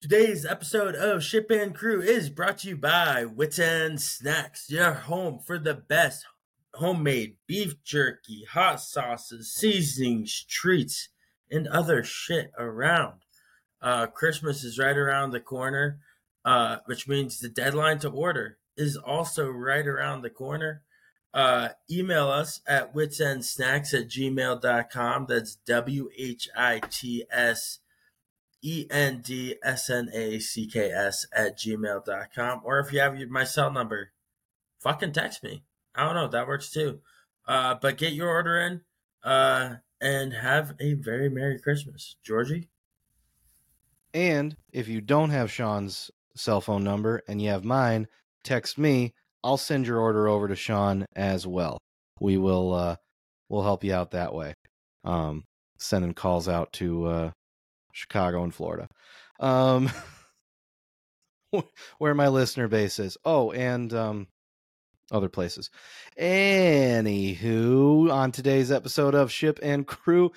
Today's episode of Ship and Crew is brought to you by Whits End Snacks, your home for the best homemade beef jerky, hot sauces, seasonings, treats, and other shit around. Uh, Christmas is right around the corner, uh, which means the deadline to order is also right around the corner. Uh, email us at whitsendsnacks at gmail.com. That's W H I T S E N D S N A C K S at gmail.com. Or if you have my cell number, fucking text me. I don't know. That works too. Uh, but get your order in uh, and have a very Merry Christmas. Georgie? And if you don't have Sean's cell phone number and you have mine, text me. I'll send your order over to Sean as well. We will uh we'll help you out that way. Um sending calls out to uh Chicago and Florida. Um, where my listener base is. Oh, and um, other places. Anywho, on today's episode of Ship and Crew,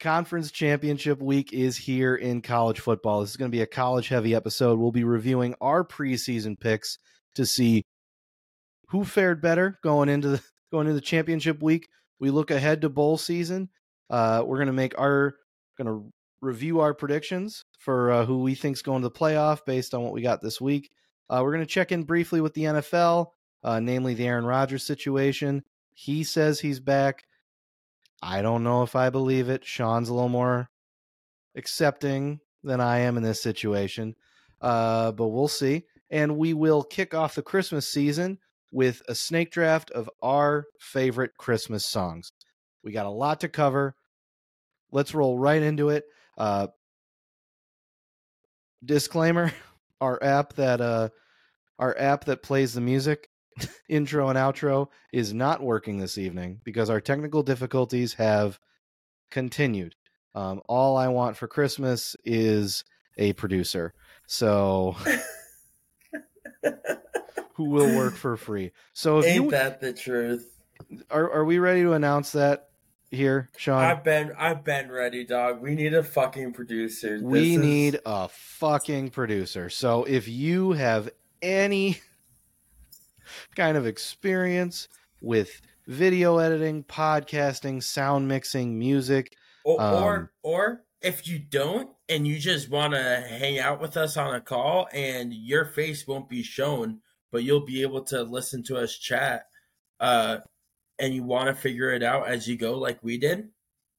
Conference Championship Week is here in college football. This is going to be a college heavy episode. We'll be reviewing our preseason picks to see who fared better going into the going into the championship week. We look ahead to bowl season. Uh, we're going to make our going to review our predictions for uh, who we think's going to the playoff based on what we got this week. Uh, we're going to check in briefly with the NFL, uh, namely the Aaron Rodgers situation. He says he's back. I don't know if I believe it. Sean's a little more accepting than I am in this situation, uh, but we'll see. And we will kick off the Christmas season with a snake draft of our favorite Christmas songs. We got a lot to cover. Let's roll right into it. Uh, disclaimer: Our app that uh, our app that plays the music intro and outro is not working this evening because our technical difficulties have continued. Um, all I want for Christmas is a producer. So who will work for free. So if Ain't you, that the truth? Are are we ready to announce that here, Sean? I've been I've been ready, dog. We need a fucking producer. we This is- need a fucking producer. So if you have any kind of experience with video editing, podcasting, sound mixing, music, or um, or, or if you don't and you just want to hang out with us on a call and your face won't be shown, but you'll be able to listen to us chat. Uh, and you want to figure it out as you go, like we did,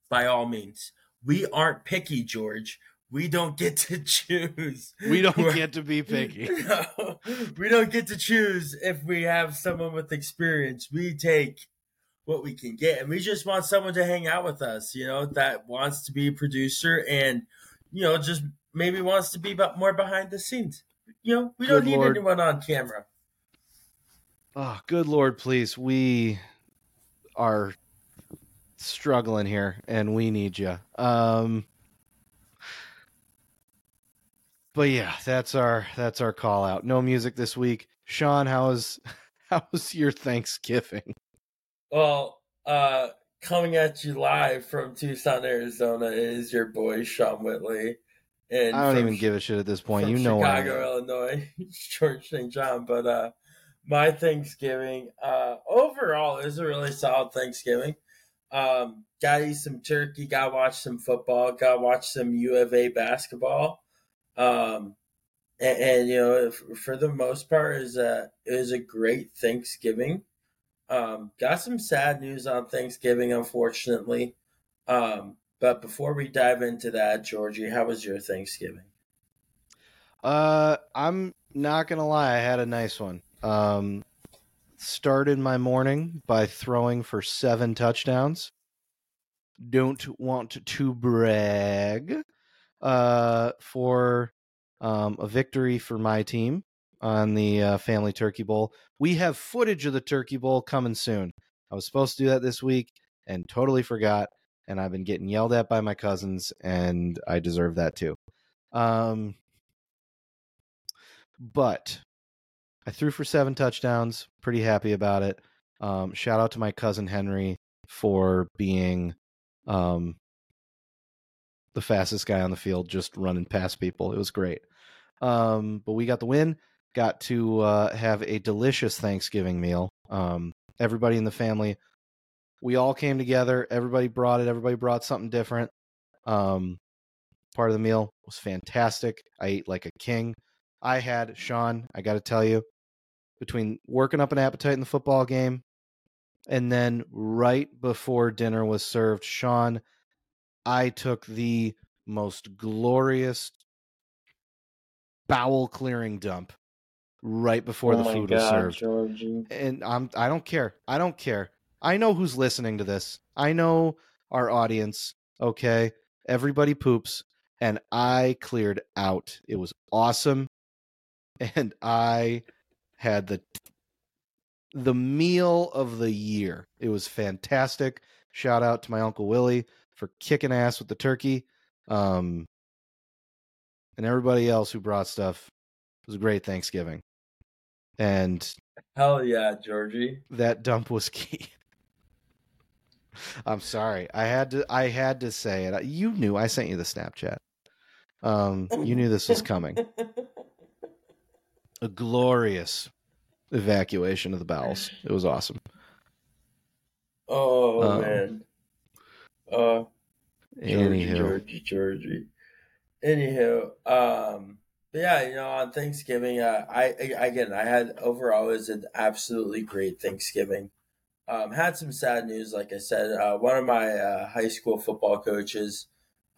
by all means. We aren't picky, George. We don't get to choose. we don't We're- get to be picky. No, we don't get to choose if we have someone with experience. We take what we can get, and we just want someone to hang out with us. You know, that wants to be a producer, and you know, just maybe wants to be more behind the scenes. You know, we don't Good need Lord. anyone on camera. Oh, good Lord, please. We are struggling here and we need you. Um But yeah, that's our that's our call out. No music this week. Sean, how was how was your Thanksgiving? Well, uh, coming at you live from Tucson, Arizona, is your boy Sean Whitley. And I don't from even give a shit at this point. You know Chicago. Illinois, George St. John. But uh, my Thanksgiving uh, overall is a really solid Thanksgiving. Um, got to eat some turkey. Got watch some football. Got watch some U of A basketball. Um, and, and you know, for the most part, is a it was a great Thanksgiving. Um, got some sad news on Thanksgiving, unfortunately. Um, but before we dive into that, Georgie, how was your Thanksgiving? Uh, I'm not gonna lie. I had a nice one. Um, started my morning by throwing for seven touchdowns. Don't want to brag. Uh, for um a victory for my team on the uh, Family Turkey Bowl. We have footage of the Turkey Bowl coming soon. I was supposed to do that this week and totally forgot. And I've been getting yelled at by my cousins, and I deserve that too. Um, but I threw for seven touchdowns. Pretty happy about it. Um, shout out to my cousin Henry for being um, the fastest guy on the field, just running past people. It was great. Um, but we got the win. Got to uh, have a delicious Thanksgiving meal. Um, everybody in the family, we all came together. Everybody brought it. Everybody brought something different. Um, part of the meal was fantastic. I ate like a king. I had Sean. I got to tell you, between working up an appetite in the football game, and then right before dinner was served, Sean, I took the most glorious bowel clearing dump right before oh the food God, was served. Georgie. And I'm I don't care. I don't care. I know who's listening to this. I know our audience, okay? Everybody poops and I cleared out. It was awesome. And I had the the meal of the year. It was fantastic. Shout out to my uncle Willie for kicking ass with the turkey. Um and everybody else who brought stuff. It was a great Thanksgiving. And Hell yeah, Georgie. that dump was key. I'm sorry. I had to I had to say it. You knew I sent you the Snapchat. Um you knew this was coming. A glorious evacuation of the bowels. It was awesome. oh Um, man. Uh Georgie, Anywho, Georgie, Georgie. Anywho, um, but yeah, you know, on Thanksgiving, uh, I I- again, I had overall it was an absolutely great Thanksgiving. Um, had some sad news, like I said. Uh, one of my uh, high school football coaches,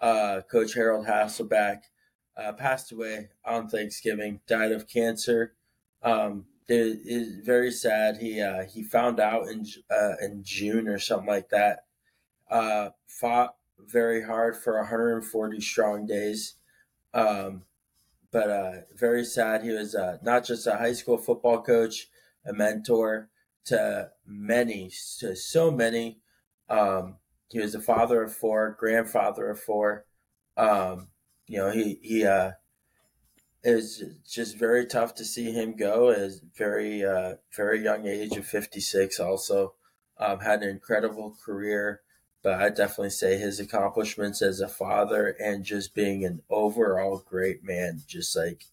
uh, Coach Harold Hasselback, uh, passed away on Thanksgiving. Died of cancer. Um, it is very sad. He uh, he found out in uh, in June or something like that. Uh, fought very hard for 140 strong days. Um, but uh, very sad. He was uh, not just a high school football coach, a mentor to many, to so many. Um, he was a father of four, grandfather of four. Um, you know, he he uh, just very tough to see him go at very uh, very young age of 56. Also, um, had an incredible career but I definitely say his accomplishments as a father and just being an overall great man, just like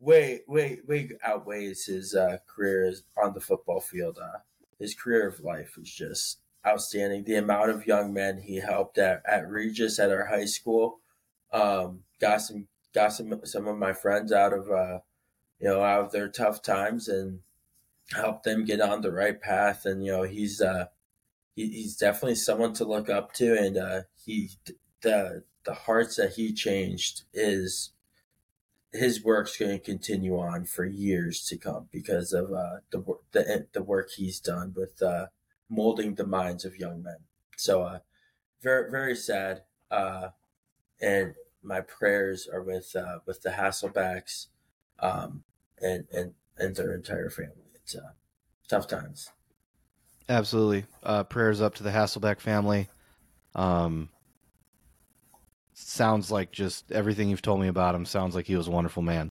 way, way, way outweighs his uh, career on the football field. Uh, his career of life is just outstanding. The amount of young men he helped at, at Regis at our high school um, got some got some some of my friends out of uh, you know out of their tough times and helped them get on the right path. And you know he's uh, he, he's definitely someone to look up to, and uh, he the the hearts that he changed is his work's going to continue on for years to come because of uh, the the the work he's done with uh, molding the minds of young men. So uh, very very sad, uh, and my prayers are with uh, with the Hasselbacks, um, and and and their entire family. It's uh, tough times. absolutely. Uh prayers up to the Hasselback family. Um sounds like just everything you've told me about him sounds like he was a wonderful man.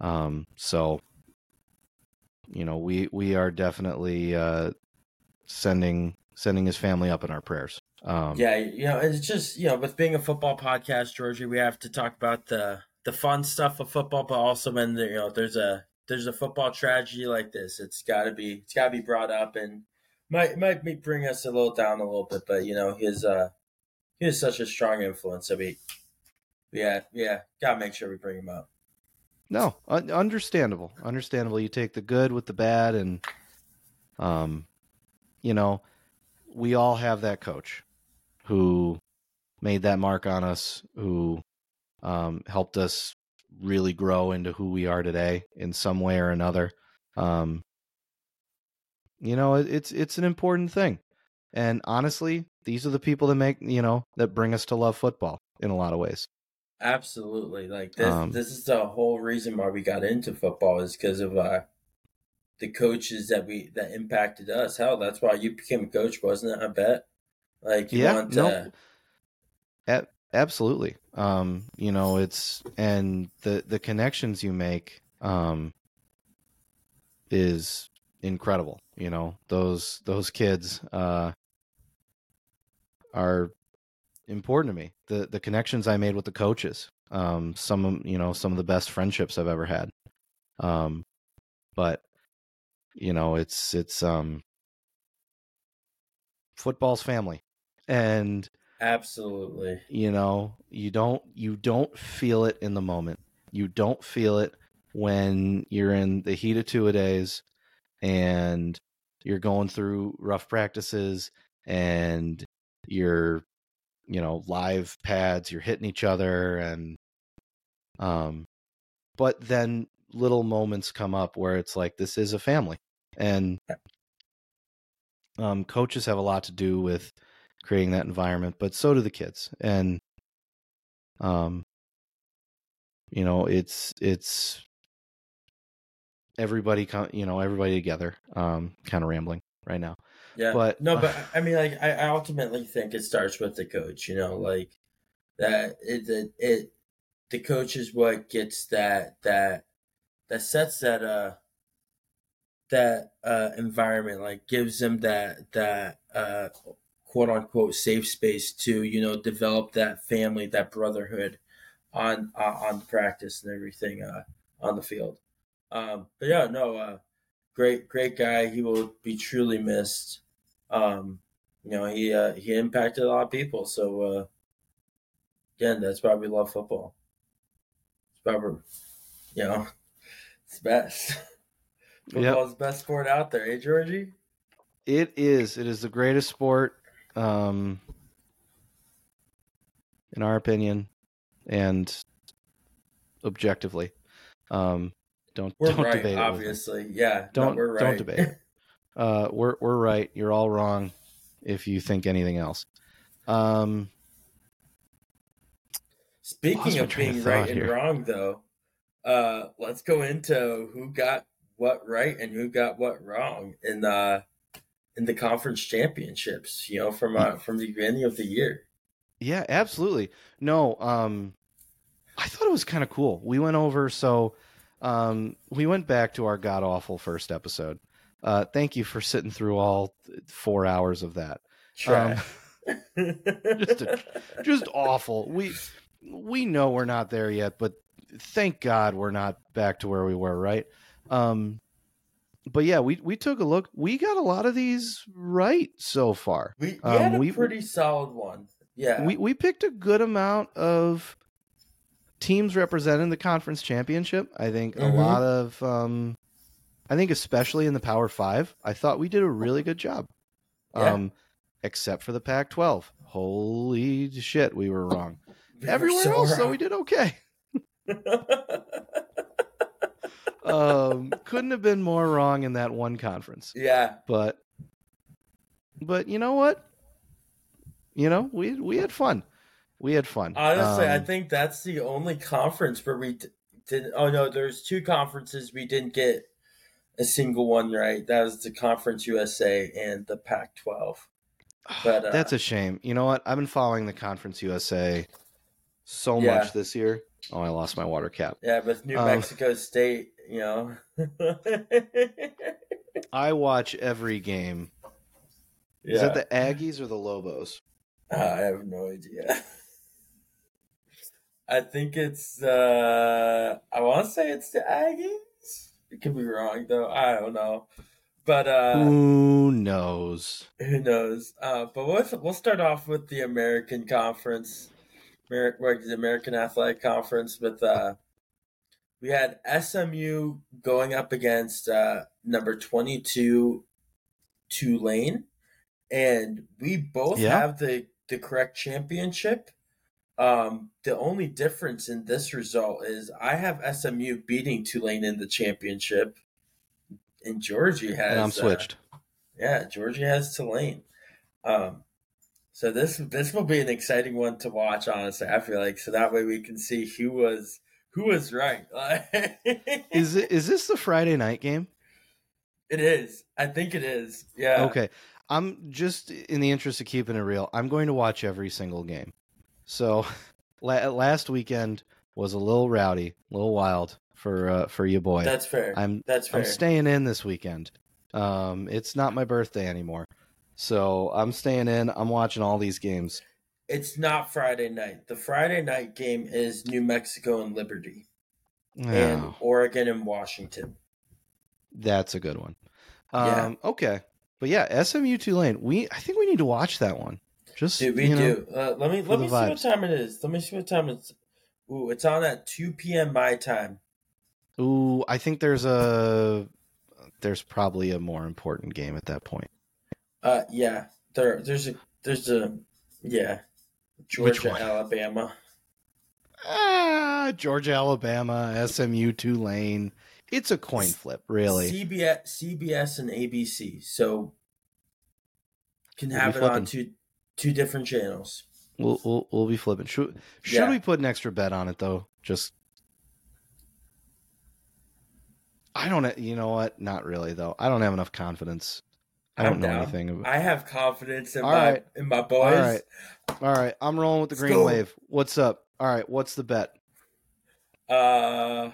Um so you know, we we are definitely uh sending sending his family up in our prayers. Um Yeah, you know, it's just you know, with being a football podcast, Georgie, we have to talk about the the fun stuff of football, but also when there, you know there's a there's a football tragedy like this, it's got to be it's got to be brought up and might might be- bring us a little down a little bit, but you know his uh he is such a strong influence. So we yeah yeah gotta make sure we bring him up. No, un- understandable. Understandable. You take the good with the bad, and um, you know, we all have that coach who made that mark on us, who um, helped us really grow into who we are today in some way or another. Um, you know, it, it's it's an important thing, and honestly, these are the people that make you know that bring us to love football in a lot of ways. Absolutely, like this Um, this is the whole reason why we got into football is because of uh the coaches that we that impacted us. Hell, that's why you became a coach, wasn't it? I bet. Like you Yeah, want to, A- absolutely. Um, you know, it's and the the connections you make um is incredible. You know, those those kids uh are important to me. The the connections I made with the coaches. Um, some of you know some of the best friendships I've ever had. Um, but you know it's it's um football's family, and Absolutely. you know you don't you don't feel it in the moment. You don't feel it when you're in the heat of two a days and you're going through rough practices and you're you know live pads you're hitting each other and um but then little moments come up where it's like this is a family and um coaches have a lot to do with creating that environment but so do the kids and um you know it's it's everybody you know everybody together um kind of rambling right now Yeah. But- no, but I mean, like, I, I ultimately think it starts with the coach. You know, like that. It, it it the coach is what gets that that that sets that uh that uh environment like gives them that that uh quote unquote safe space to you know develop that family that brotherhood on uh, on practice and everything uh on the field. Um but yeah no uh great great guy. He will be truly missed. Um you know he uh he impacted a lot of people. So uh again that's why we love football. It's why we're you know it's best. Football's the best sport out there eh georgie? It is. It is the greatest sport, um, in our opinion, and objectively. Um, don't we're don't right debate it. obviously yeah Don't- we're right don't debate it. Uh, we're we're right. You're all wrong if you think anything else. Um, Speaking of of being thought right and here. wrong, though, uh, let's go into who got what right and who got what wrong in the in the conference championships. You know, from uh, from the beginning of the year. Yeah, absolutely. No, um I thought it was kind of cool. We went over so um we went back to our god awful first episode. Uh thank you for sitting through all 4 hours of that. Um, just a- Just awful. We we know we're not there yet, but thank God we're not back to where we were, right? Um but yeah, we we took a look. We got a lot of these right so far. we, we um, had a we- pretty solid one. Yeah, we we picked a good amount of teams representing the conference championship. I think Mhm. a lot of um I think especially in the Power 5, I thought we did a really good job. Yeah. Um except for the Pac-12. Holy shit, we were wrong. We were Everywhere so else though we did okay. Um couldn't have been more wrong in that one conference. yeah, But but you know what? You know, we we had fun. We had fun. honestly, I Um, think that's the only conference where we d- didn't. Oh no, there's two conferences we didn't get a single one right. That was the Conference USA and the Pac-12. But, uh, that's a shame. You know what? I've been following the Conference USA so Yeah. much this year. Oh, I lost my water cap. Yeah, but New Um, Mexico State, you know. I watch every game. Is that the Aggies or the Lobos? Uh, I have no idea. I think it's. uh I want to say it's the Aggies. It could be wrong though. I don't know, but uh Who knows? who knows? Uh, but we'll we'll start off with the American Conference, Or the American Athletic Conference. With uh, we had SMU going up against uh, number twenty two Tulane, and we both Yeah. have the the correct championship. Um, the only difference in this result is I have SMU beating Tulane in the championship, and Georgie has And I'm uh, switched. yeah, Georgie has Tulane. Um, so this this will be an exciting one to watch. Honestly, I feel like so that way we can see who was who was right. Is it is this the Friday night game? it is? I think it is. Yeah. Okay. I'm just in the interest of keeping it real. I'm going to watch every single game. So la- last weekend was a little rowdy, a little wild for uh, for you boy. That's fair. I'm That's fair. I'm staying in this weekend. Um, it's not my birthday anymore, so I'm staying in. I'm watching all these games. It's not Friday night. The Friday night game is New Mexico and Liberty, Oh, and Oregon and Washington. that's a good one. Yeah. Um, okay, but yeah, SMU Tulane. We I think we need to watch that one. Just Dude, we you know, do. Uh, let me let me see what time it is. Let me see what time it's. Ooh, it's on at two p.m. my time. Ooh, I think there's a there's probably a more important game at that point. Uh, yeah. There, there's a, there's a, yeah. Which Georgia, one? Alabama. Ah, Georgia, Alabama, SMU, Tulane. It's a coin flip, really. CBS, CBS, and ABC. So can We'll have be it on two two different channels. We'll, we'll we'll be flipping. Should should Yeah. we put an extra bet on it though? Just I don't. You know what? Not really though. I don't have enough confidence. I don't I'm know down. anything about. I have confidence in All my right. in my boys. right, all right. I'm rolling with the green wave. What's up? All right. What's the bet? Uh,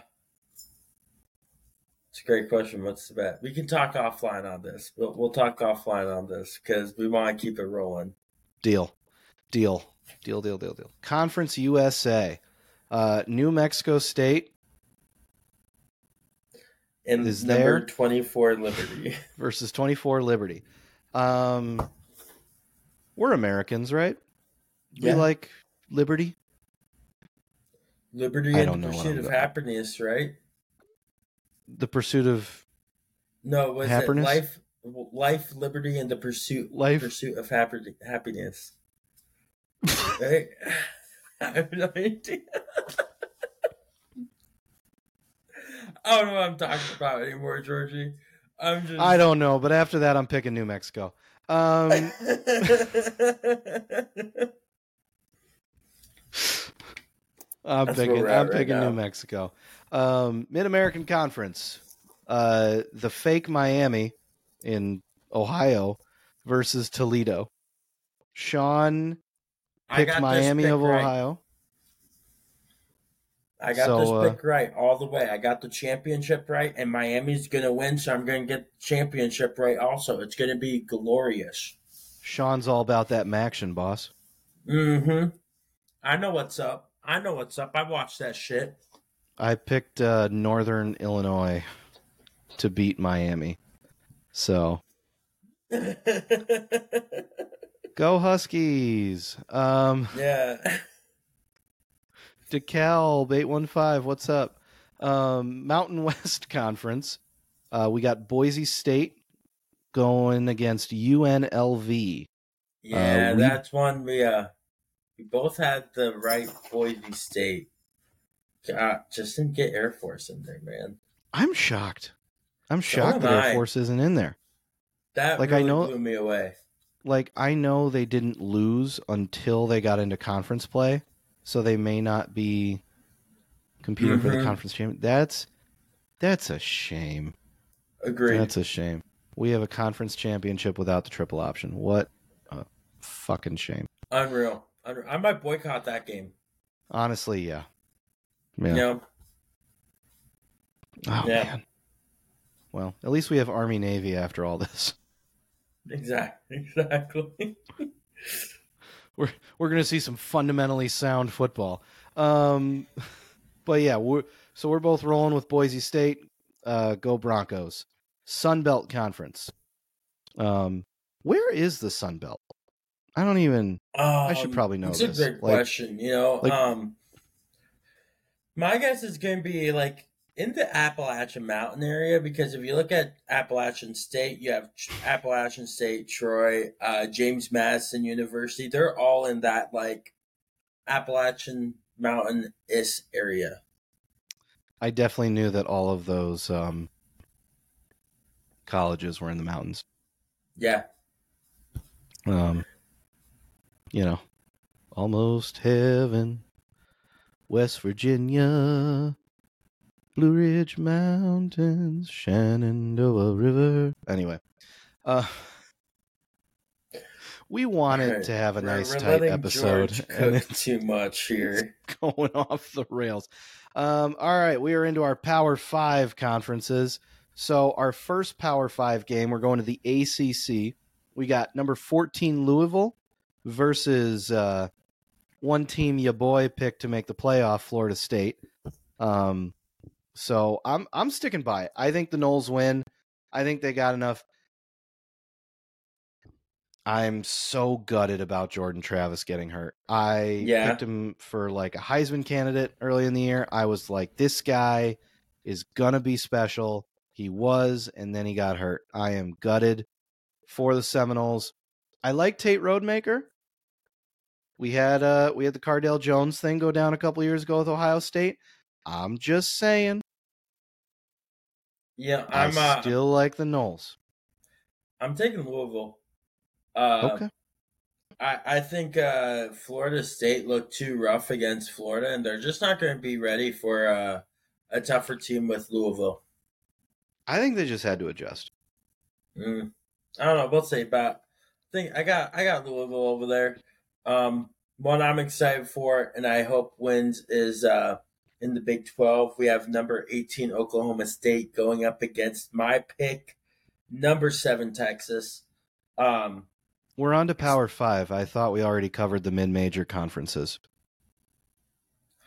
it's a great question. What's the bet? We can talk offline on this. We'll, we'll talk offline on this because we want to keep it rolling. Deal, deal, deal, deal, deal, deal. Conference USA, uh, New Mexico State And Is number there- twenty four Liberty. versus 24 Liberty. Um, we're Americans, right? Yeah. We like liberty. Liberty I and the pursuit of happiness, right? The pursuit of No, was Happiness? it life, life, liberty, and the pursuit Life- pursuit of happy, happiness? Right? I have no idea. I don't know what I'm talking about anymore, Georgie. I'm just. I don't know, but after that, I'm picking New Mexico. Um, I'm That's picking. I'm right picking now. New Mexico. Um, Mid American Conference. Uh, the fake Miami in Ohio versus Toledo. Sean picked Miami of right. Ohio. I got So, this uh, pick right all the way. I got the championship right, and Miami's gonna win, so I'm gonna get the championship right. Also, it's gonna be glorious. Sean's all about that MACtion, boss. Mm-hmm. I know what's up. I know what's up. I watched that shit. I picked uh, Northern Illinois to beat Miami. So go Huskies. Um, yeah. DeKalb eight one five. What's up? Um, Mountain West Conference. Uh, we got Boise State going against UNLV. Yeah, Uh, we- that's one we uh we both had the right Boise State. God, just didn't get Air Force in there, man. I'm shocked. I'm shocked am that Air Force isn't in there. That Like, I know- blew me away. like I know they didn't lose until they got into conference play, so they may not be competing for the Mhm. conference champion. That's that's a shame. Agreed. That's a shame. We have a conference championship without the triple option. What a fucking shame. Unreal. Unreal. I might boycott that game. Honestly, yeah. Yeah. Know? Oh Yeah. man. Well, at least we have Army Navy after all this. Exactly. Exactly. we're we're gonna see some fundamentally sound football. Um, but yeah, we're so we're both rolling with Boise State. Uh, go Broncos. Sun Belt Conference. Um, where is the Sun Belt? I don't even. I should Um, probably know It's this. a great Like- question. You know, like- um, my guess is going to be like in the Appalachian Mountain area because if you look at Appalachian State, you have Appalachian State, Troy, uh, James Madison University. They're all in that like Appalachian Mountain is area. I definitely knew that all of those um, colleges were in the mountains. Yeah, Um, you know, almost heaven, West Virginia, Blue Ridge Mountains, Shenandoah River. Anyway, uh, we wanted Alright, to have a We're- nice we're tight episode, and it's too much here. going off the rails. Um, all right, we are into our Power Five conferences. So our first Power Five game, we're going to the ACC. We got number fourteen Louisville versus uh, one team your boy picked to make the playoff, Florida State. Um, so I'm I'm sticking by it. I think the Noles win. I think they got enough. I'm so gutted about Jordan Travis getting hurt. I Yeah. picked him for like a Heisman candidate early in the year. I was like, this guy is gonna be special. He was, and then he got hurt. I am gutted for the Seminoles. I like Tate Rodemaker. We had uh we had the Cardale Jones thing go down a couple years ago with Ohio State. I'm just saying. Yeah, I'm uh, still like the Noles. I'm taking Louisville. Uh, Okay. I, I think uh, Florida State looked too rough against Florida, and they're just not going to be ready for uh, a tougher team with Louisville. I think they just had to adjust. Mm. I don't know. We'll see, but I think I got I got Louisville over there. Um, one I'm excited for, and I hope wins is uh, in the Big Twelve. We have number eighteen Oklahoma State going up against my pick, number seven Texas. Um, We're on to Power Five. I thought we already covered the mid-major conferences.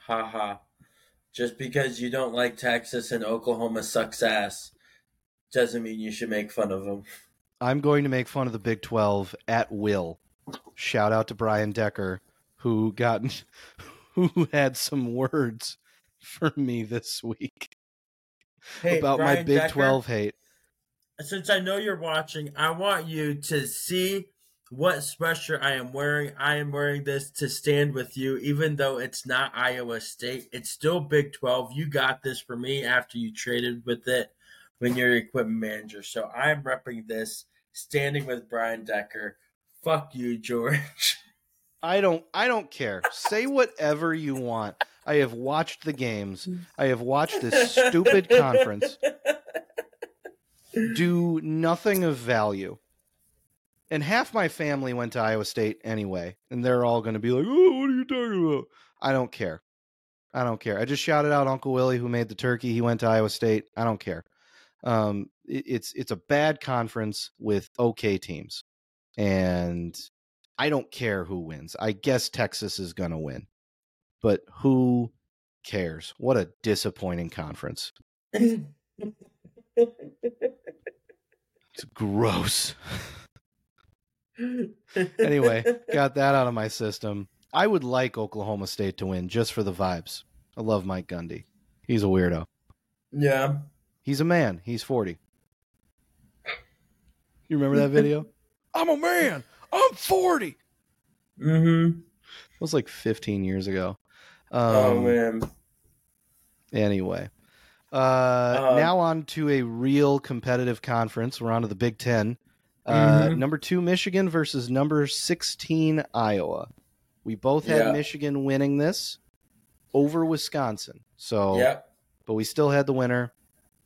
haha. Just because you don't like Texas and Oklahoma sucks ass doesn't mean you should make fun of them. I'm going to make fun of the Big 12 at will. Shout out to Brian Decker, who got who had some words for me this week Hey, about my Big Decker, 12 hate. since I know you're watching, I want you to see what sweatshirt I am wearing. I am wearing this to stand with you, even though it's not Iowa State. It's still Big 12. You got this for me after you traded with it when you're equipment manager. So I'm repping this, standing with Brian Decker. Fuck you, George. I don't I don't care. Say whatever you want. I have watched the games. I have watched this stupid conference do nothing of value. And half my family went to Iowa State anyway, and they're all going to be like, "Oh, what are you talking about?" I don't care. I don't care. I just shouted out Uncle Willie who made the turkey. He went to Iowa State. I don't care. Um, it, it's it's a bad conference with okay teams, and I don't care who wins. I guess Texas is going to win, but who cares? What a disappointing conference. It's gross. anyway, got that out of my system. I would like Oklahoma State to win just for the vibes. I love Mike Gundy. He's a weirdo. Yeah. He's a man. He's 40. You remember that video? I'm a man. I'm 40. Mm-hmm. It was like 15 years ago. Um, oh man. Anyway, uh, Um, now on to a real competitive conference. We're on to the Big Ten. Uh, Mhm. Number two, Michigan versus number 16, Iowa. We both had Yeah. Michigan winning this over Wisconsin. So, Yep. but we still had the winner.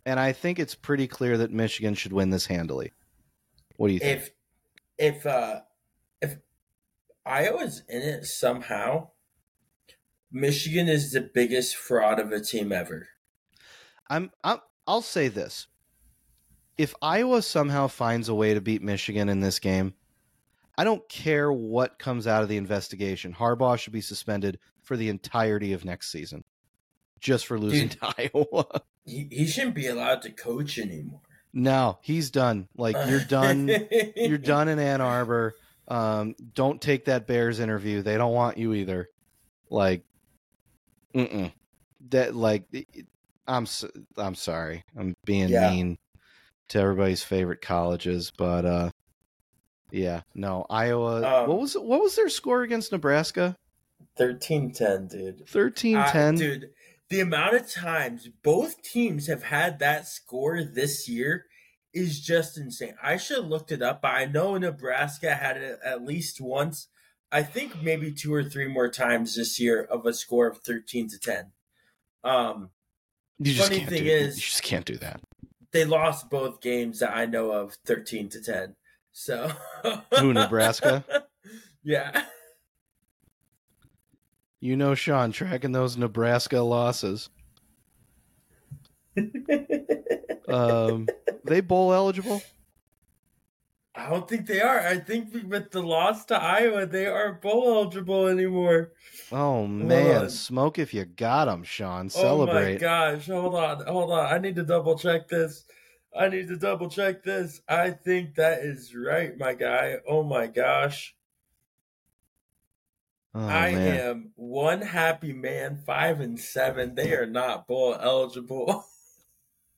And I think it's pretty clear that Michigan should win this handily. What do you think? If if uh if Iowa's in it somehow, Michigan is the biggest fraud of a team ever. I'm, I'm I'll say this. If Iowa somehow finds a way to beat Michigan in this game, I don't care what comes out of the investigation. Harbaugh should be suspended for the entirety of next season. Just for losing Dude. to Iowa. He he shouldn't be allowed to coach anymore. no, he's done. Like you're done you're done in Ann Arbor. Um, don't take that Bears interview. They don't want you either. Like, mm that like, I'm s- I'm sorry. I'm being Yeah. mean to everybody's favorite colleges, but uh, yeah, no, Iowa. Um, what was what was their score against Nebraska? 13-10, dude. 13-10. Uh, dude, the amount of times both teams have had that score this year is just insane. I should have looked it up, but I know Nebraska had it at least once. I think maybe two or three more times this year of a score of 13 to 10. Um, you just funny thing do, is- you just can't do that. they lost both games that I know of 13 to 10. So Who, Nebraska? yeah. You know, Sean, tracking those Nebraska losses. Um, they bowl eligible. I don't think they are. I think with the loss to Iowa, they aren't bowl eligible anymore. Oh man, smoke if you got them, Sean. Celebrate. Oh my gosh, hold on, hold on. I need to double check this. I need to double check this. I think that is right, my guy. Oh my gosh. Oh, I man. am one happy man, five and seven. They are not bowl eligible.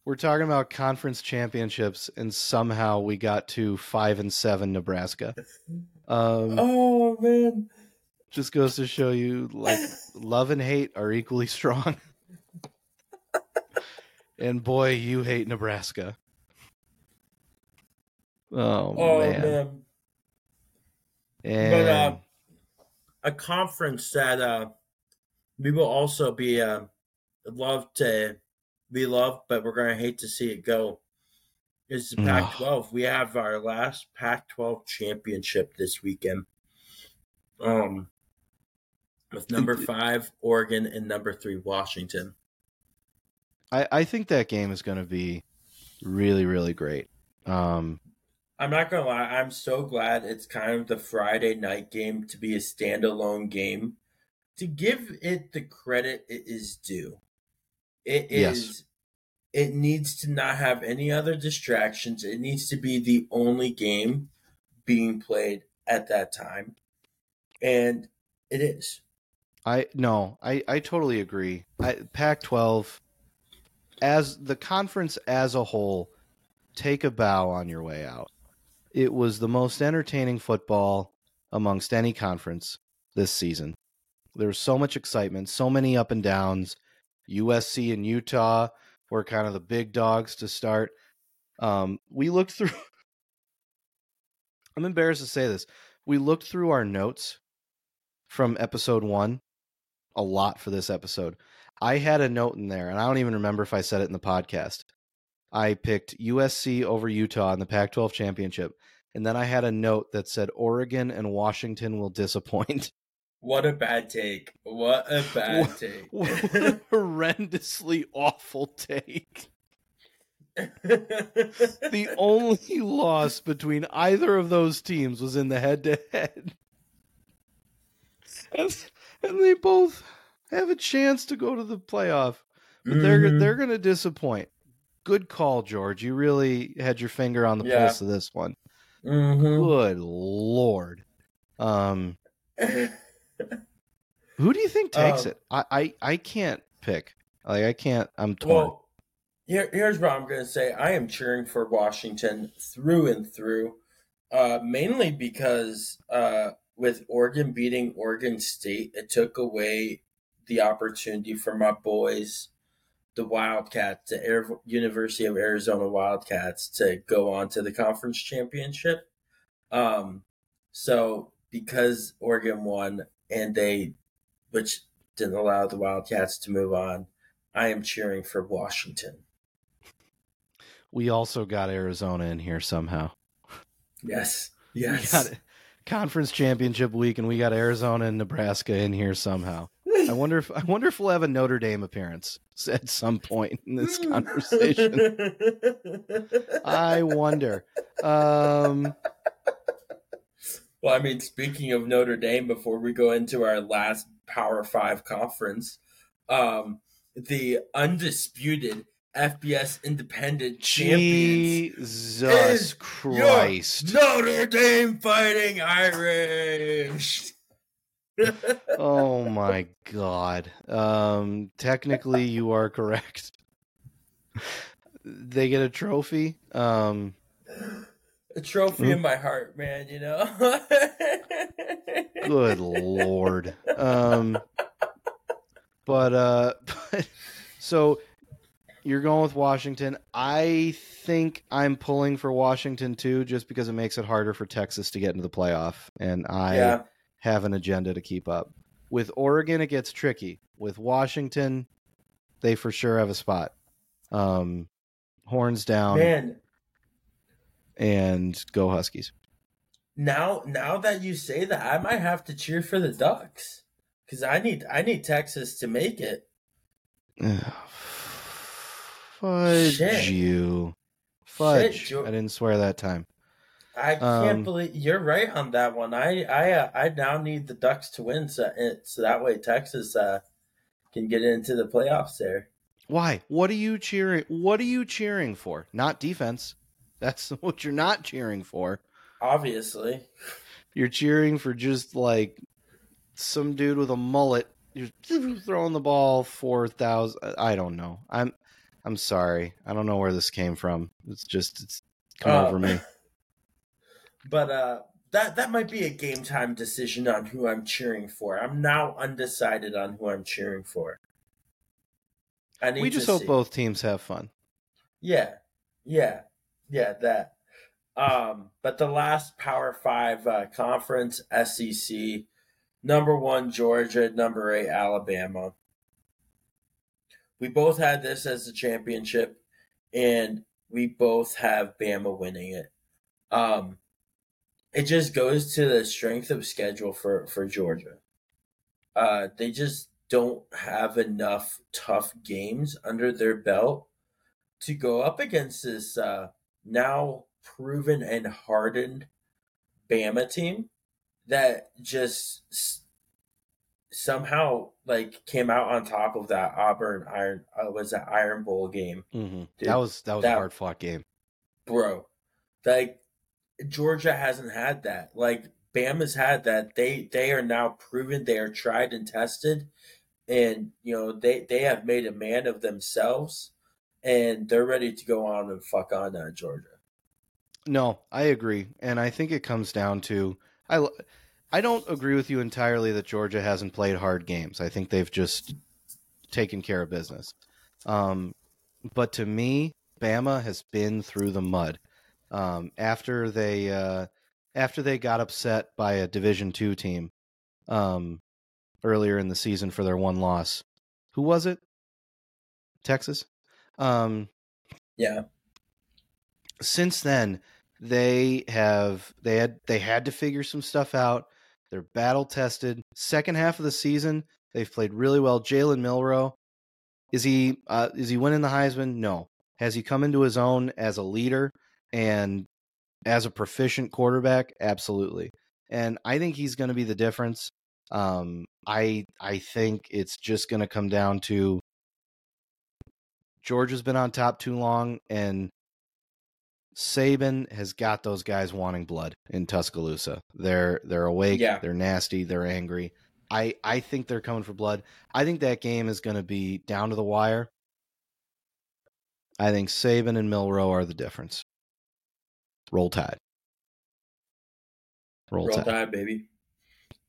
We're talking about conference championships, and somehow we got to five and seven Nebraska. Um, oh man! Just goes to show you, like love and hate are equally strong. and boy, you hate Nebraska. Oh, oh man. man. And... But uh, a conference that uh, we will also be uh, love to we love, but we're going to hate to see it go. Is the Pac 12. We have our last Pac 12 championship this weekend. Um, with number five, Oregon, and number three, Washington. I, I think that game is going to be really, really great. Um, I'm not going to lie. I'm so glad it's kind of the Friday night game to be a standalone game. To give it the credit it is due. It is. Yes. It needs to not have any other distractions. It needs to be the only game being played at that time, and it is. I no, I I totally agree. I, Pac-12 as the conference as a whole, take a bow on your way out. It was the most entertaining football amongst any conference this season. There was so much excitement, so many up and downs. USC and Utah were kind of the big dogs to start. Um, we looked through. I'm embarrassed to say this. We looked through our notes from episode one a lot for this episode. I had a note in there, and I don't even remember if I said it in the podcast. I picked USC over Utah in the Pac 12 championship. And then I had a note that said Oregon and Washington will disappoint. What a bad take. What a bad what, take. what a horrendously awful take. the only loss between either of those teams was in the head to head. And they both have a chance to go to the playoff. But mm-hmm. they're they're going to disappoint. Good call, George. You really had your finger on the yeah. pulse of this one. Mm-hmm. Good lord. Um Who do you think takes um, it? I, I I can't pick. Like I can't. I'm torn. Well, here, here's what I'm going to say. I am cheering for Washington through and through, uh, mainly because uh, with Oregon beating Oregon State, it took away the opportunity for my boys, the Wildcats, the Air, University of Arizona Wildcats, to go on to the conference championship. Um, so because Oregon won and they which didn't allow the Wildcats to move on. I am cheering for Washington. We also got Arizona in here somehow. Yes. Yes. conference championship week and we got Arizona and Nebraska in here somehow. I wonder if I wonder if we'll have a Notre Dame appearance at some point in this conversation. I wonder. Um well, I mean, speaking of Notre Dame, before we go into our last Power Five conference, um, the undisputed FBS independent Jesus champions Christ. Notre Dame fighting Irish. oh my god. Um technically you are correct. they get a trophy. Um a trophy mm. in my heart, man, you know. Good lord. Um but uh but so you're going with Washington. I think I'm pulling for Washington too just because it makes it harder for Texas to get into the playoff and I yeah. have an agenda to keep up. With Oregon it gets tricky. With Washington they for sure have a spot. Um horns down. Man, and go Huskies. Now, now that you say that, I might have to cheer for the Ducks because I need I need Texas to make it. Fudge Shit. you, fudge! Shit, I didn't swear that time. I can't Um, believe you're right on that one. I I uh, I now need the Ducks to win so, it- so that way Texas uh, can get into the playoffs there. Why? What are you cheering? What are you cheering for? Not defense. That's what you're not cheering for. Obviously, You're cheering for just like some dude with a mullet. You're throwing the ball four thousand. I don't know. I'm I'm sorry. I don't know where this came from. It's just it's come Uh, over me. But uh, that that might be a game time decision on who I'm cheering for. I'm now undecided on who I'm cheering for. I need We just hope see. both teams have fun. Yeah, yeah, yeah. That. Um, but the last Power Five uh, conference, SEC, number one Georgia, number eight Alabama. We both had this as a championship, and we both have Bama winning it. Um, it just goes to the strength of schedule for for Georgia. Uh, they just don't have enough tough games under their belt to go up against this uh, now proven and hardened Bama team that just s- somehow like came out on top of that Auburn Iron uh, was that Iron Bowl game, hmm Dude, that was that was a hard fought game. bro. Like Georgia hasn't had that. Like Bama's had that. They they are now proven. They are tried and tested, and you know they they have made a man of themselves, and they're ready to go on and fuck on uh, Georgia. No, I agree, and I think it comes down to I. I don't agree with you entirely that Georgia hasn't played hard games. I think they've just taken care of business. Um, but to me, Bama has been through the mud. Um, after they uh, after they got upset by a Division two team um, earlier in the season for their one loss, who was it? Texas. Um, Yeah, since then they have they had they had to figure some stuff out. They're battle tested. Second half of the season they've played really well. Jalen Milroe is he uh, is he winning the heisman? No. Has he come into his own as a leader and as a proficient quarterback? Absolutely. And i think he's going to be the difference. Um, i i think it's just going to come down to georgia's been on top too long and Saban has got those guys wanting blood in Tuscaloosa. They're they're awake, Yeah. they're nasty, they're angry. I I think they're coming for blood. I think that game is going to be down to the wire. I think Saban and Milroe are the difference. Roll Tide. Roll, roll Tide. tide, baby.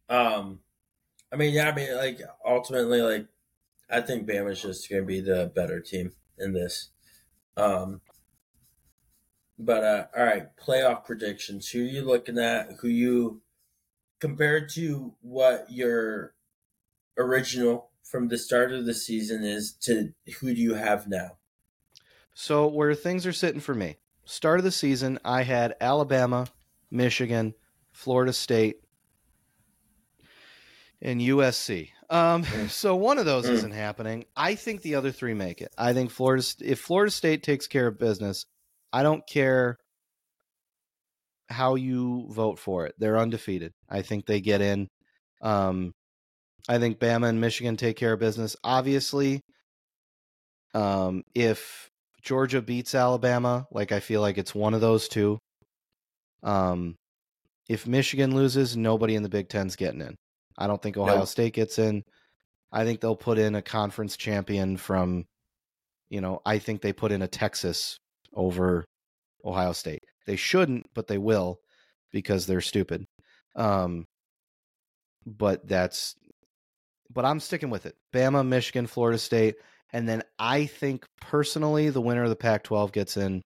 Um, I mean, yeah, I mean, like ultimately, like I think Bama's just going to be the better team in this. Um, but uh, all right, playoff predictions. Who you looking at? Who you compared to what your original from the start of the season is to who do you have now? So where things are sitting for me. Start of the season, I had Alabama, Michigan, Florida State, and USC. Um, Mm. so one of those Mm. isn't happening. I think the other three make it. I think Florida. if Florida State takes care of business, I don't care how you vote for it. They're undefeated. I think they get in. Um, I think Bama and Michigan take care of business. Obviously, um, if Georgia beats Alabama, like I feel like it's one of those two. Um, if Michigan loses, nobody in the Big Ten's getting in. I don't think Ohio Nope. State gets in. I think they'll put in a conference champion from, you know, I think they put in a Texas over Ohio State. They shouldn't, but they will because they're stupid. Um, but that's, but I'm sticking with it. Bama, Michigan, Florida State. And then I think personally, the winner of the Pac 12 gets in.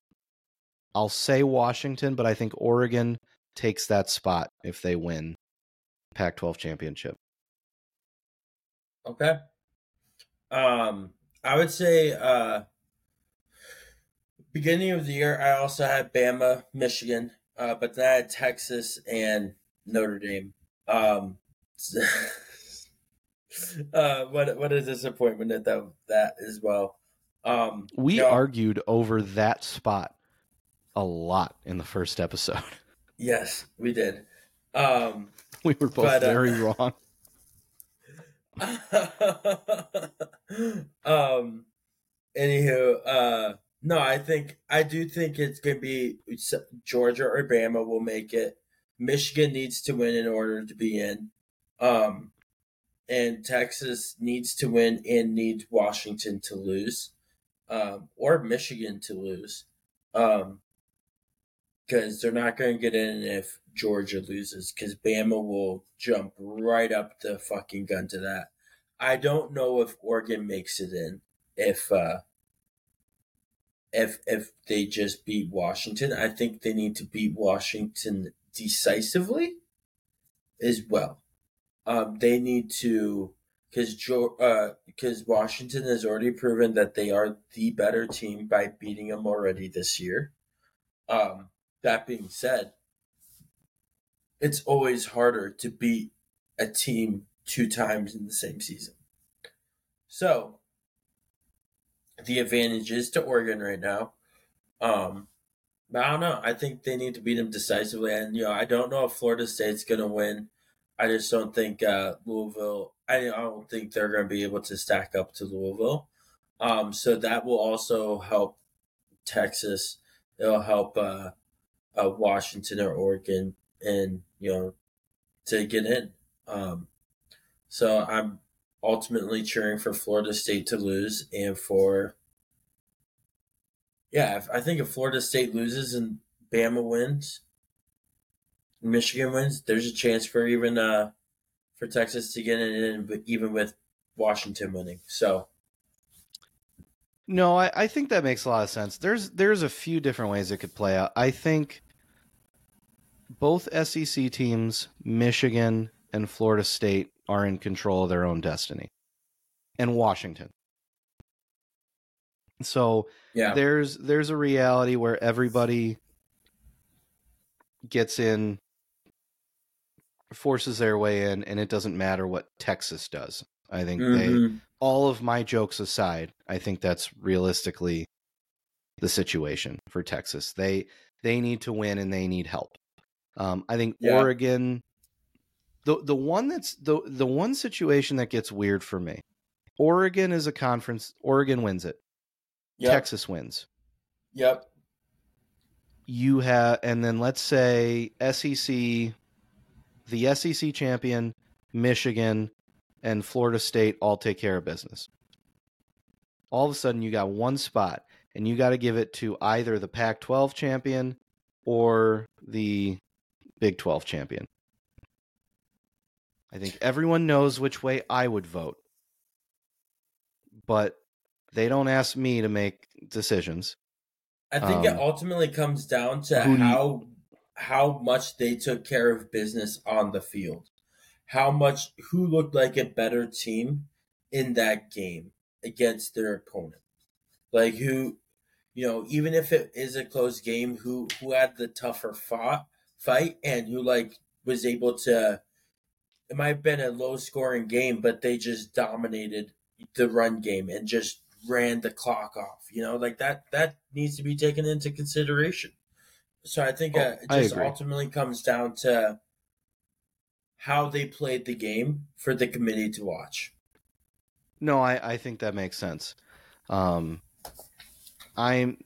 I'll say Washington, but I think Oregon takes that spot if they win Pac 12 championship. Okay. Um, I would say uh, beginning of the year, I also had Bama, Michigan, uh, but then I had Texas and Notre Dame. Um, uh, what what a disappointment at that that as well. Um, We you know, argued over that spot a lot in the first episode. Yes, we did. Um, we were both but, uh, very wrong. um, anywho, uh, no, I think I do think it's gonna be Georgia or Bama will make it. Michigan needs to win in order to be in. Um, and Texas needs to win and needs Washington to lose, um, or Michigan to lose, because they're not going to get in if Georgia loses, because Bama will jump right up the fucking gun to that. I don't know if Oregon makes it in if uh, if if they just beat Washington. I think they need to beat Washington decisively as well. Um, they need to because uh, because Washington has already proven that they are the better team by beating them already this year. Um, that being said, it's always harder to beat a team two times in the same season. So the advantage is to Oregon right now. Um, but I don't know. I think they need to beat them decisively, and you know, I don't know if Florida State's going to win. I just don't think uh, Louisville. I, I don't think they're going to be able to stack up to Louisville. Um, so that will also help Texas. It'll help uh, uh, Washington or Oregon, and you know, to get in. Um, so I'm ultimately cheering for Florida State to lose and for yeah, if, I think if Florida State loses and Bama wins, Michigan wins, there's a chance for even uh for Texas to get in, even with Washington winning. So. No, I, I think that makes a lot of sense. There's there's a few different ways it could play out. I think both SEC teams, Michigan and Florida State, are in control of their own destiny, and Washington. So yeah. there's there's a reality where everybody gets in forces their way in and it doesn't matter what Texas does. I think mm-hmm. they all of my jokes aside, I think that's realistically the situation for Texas. They they need to win and they need help. Um, I think yeah. Oregon the the one that's the the one situation that gets weird for me. Oregon is a conference. Oregon wins it. Yep. Texas wins. Yep. You have, and then let's say SEC, the SEC champion, Michigan, and Florida State all take care of business. All of a sudden, you got one spot, and you got to give it to either the Pac 12 champion or the Big 12 champion. I think everyone knows which way I would vote. But they don't ask me to make decisions. I think um, it ultimately comes down to how how much they took care of business on the field. How much who looked like a better team in that game against their opponent. Like who you know, even if it is a close game, who who had the tougher fought fight and who like was able to it might have been a low scoring game, but they just dominated the run game and just ran the clock off. You know, like that that needs to be taken into consideration. So I think oh, uh, it just ultimately comes down to how they played the game for the committee to watch. No, I, I think that makes sense. Um, I'm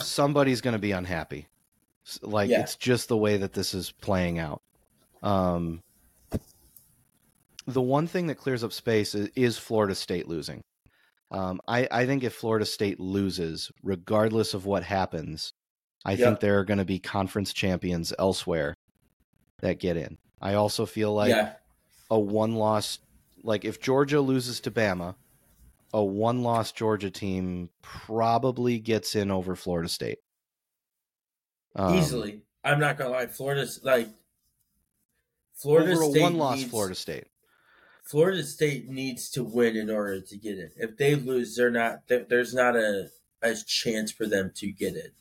somebody's going to be unhappy. Like yeah. it's just the way that this is playing out. Um, the one thing that clears up space is, is Florida State losing. Um, I, I think if Florida State loses, regardless of what happens, I yep. think there are going to be conference champions elsewhere that get in. I also feel like yeah. a one loss, like if Georgia loses to Bama, a one loss Georgia team probably gets in over Florida State. Um, Easily. I'm not going to lie. Florida's like, Florida over a one loss Florida State. Florida State needs to win in order to get it. If they lose, they're not. There's not a a chance for them to get it.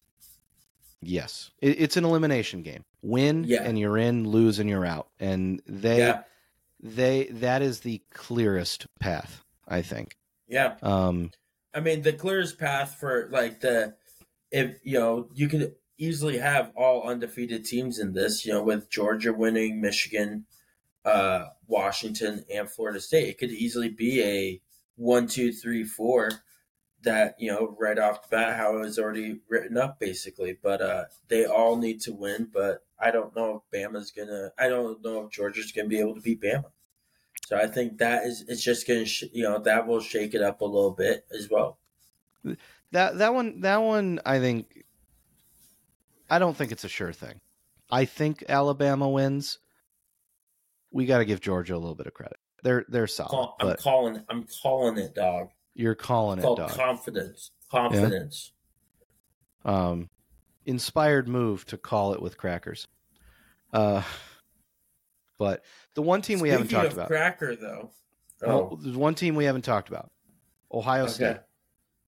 Yes, it, it's an elimination game. Win yeah. and you're in. Lose and you're out. And they, yeah. they that is the clearest path. I think. Yeah. Um, I mean, the clearest path for like the if you know you could easily have all undefeated teams in this. You know, with Georgia winning, Michigan, uh, Washington, and Florida State, it could easily be a one, two, three, four. That you know, right off the bat, how it was already written up, basically. But uh, they all need to win. But I don't know if Bama's gonna. I don't know if Georgia's gonna be able to beat Bama. So I think that is it's just gonna sh- you know that will shake it up a little bit as well. That that one that one I think I don't think it's a sure thing. I think Alabama wins. We got to give Georgia a little bit of credit. They're they're solid. I'm but calling. I'm calling it, dog. You're calling it, dog. confidence. Confidence. um, inspired move to call it with crackers. Uh, but the one team we haven't talked about. Cracker though. Well, Oh, there's one team we haven't talked about. Ohio State.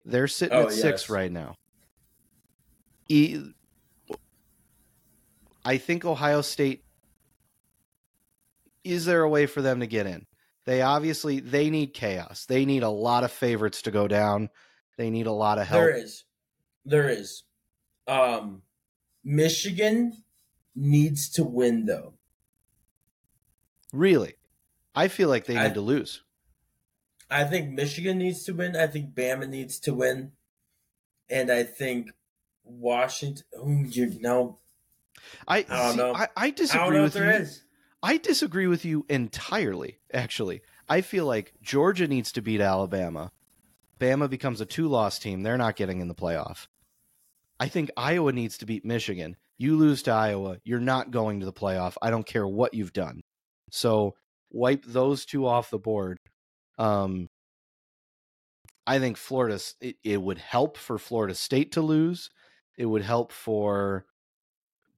They're sitting Oh, at six right now. E- I think Ohio State. Is there a way for them to get in? They obviously they need chaos. They need a lot of favorites to go down. They need a lot of help. There is. There is. Um, Michigan needs to win though. Really, I feel like they I- need to lose. I think Michigan needs to win. I think Bama needs to win, and I think Washington. Oh, you know, I I don't see, know. I, I I don't disagree know with if you. there is. I disagree with you entirely, actually. I feel like Georgia needs to beat Alabama. Bama becomes a two loss team. They're not getting in the playoff. I think Iowa needs to beat Michigan. You lose to Iowa, you're not going to the playoff. I don't care what you've done. So wipe those two off the board. Um, I think Florida, it, it would help for Florida State to lose. It would help for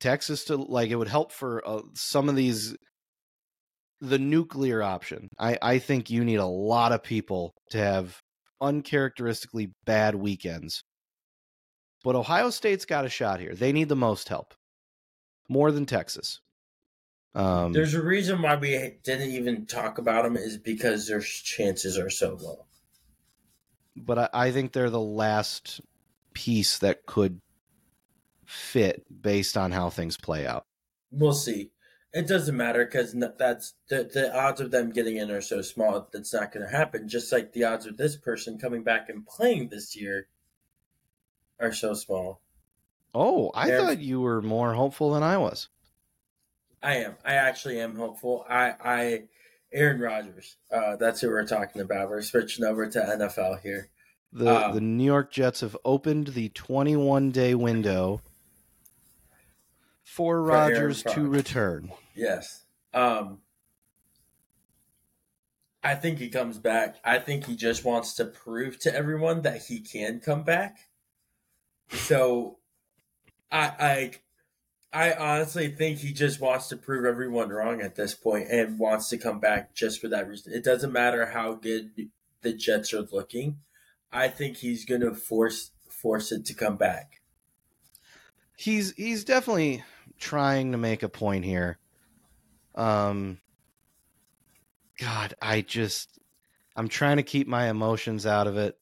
Texas to, like, it would help for uh, some of these the nuclear option. I, I think you need a lot of people to have uncharacteristically bad weekends. But Ohio State's got a shot here. They need the most help, more than Texas. Um, There's a reason why we didn't even talk about them is because their chances are so low. but I, I think they're the last piece that could fit based on how things play out. We'll see. It doesn't matter because that's the the odds of them getting in are so small. That's not going to happen. Just like the odds of this person coming back and playing this year are so small. Oh, I thought you were more hopeful than I was. I am. I actually am hopeful. I, I, Aaron Rodgers. Uh, that's who we're talking about. We're switching over to NFL here. The Um, the New York Jets have opened the 21 day window for Rodgers to return. Yes. Um, I think he comes back. I think he just wants to prove to everyone that he can come back. So, I I I honestly think he just wants to prove everyone wrong at this point and wants to come back just for that reason. It doesn't matter how good the Jets are looking. I think he's going to force force it to come back. He's he's definitely trying to make a point here. Um God, I just I'm trying to keep my emotions out of it.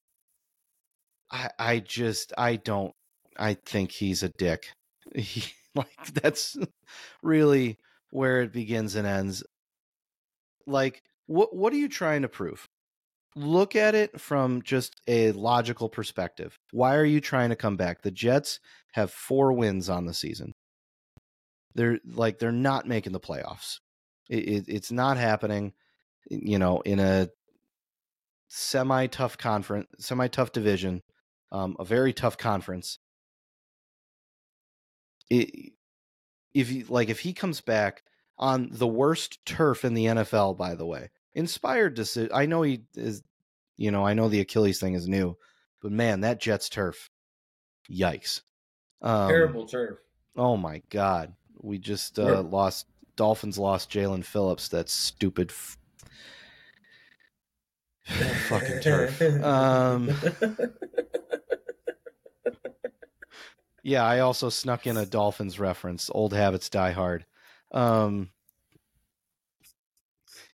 I I just I don't I think he's a dick. He, like that's really where it begins and ends. Like what what are you trying to prove? Look at it from just a logical perspective. Why are you trying to come back? The Jets have 4 wins on the season. They're like they're not making the playoffs. It, it, it's not happening. You know, in a semi tough conference, semi tough division, um, a very tough conference. It, if he like if he comes back on the worst turf in the NFL, by the way, inspired decision. I know he is, you know, I know the Achilles thing is new, but man, that Jets turf, yikes! Um, Terrible turf. Oh my god, we just uh, lost. Dolphins lost Jaelan Phillips. That stupid. F- fucking turf. Um, yeah, I also snuck in a Dolphins reference. Old habits die hard. Um,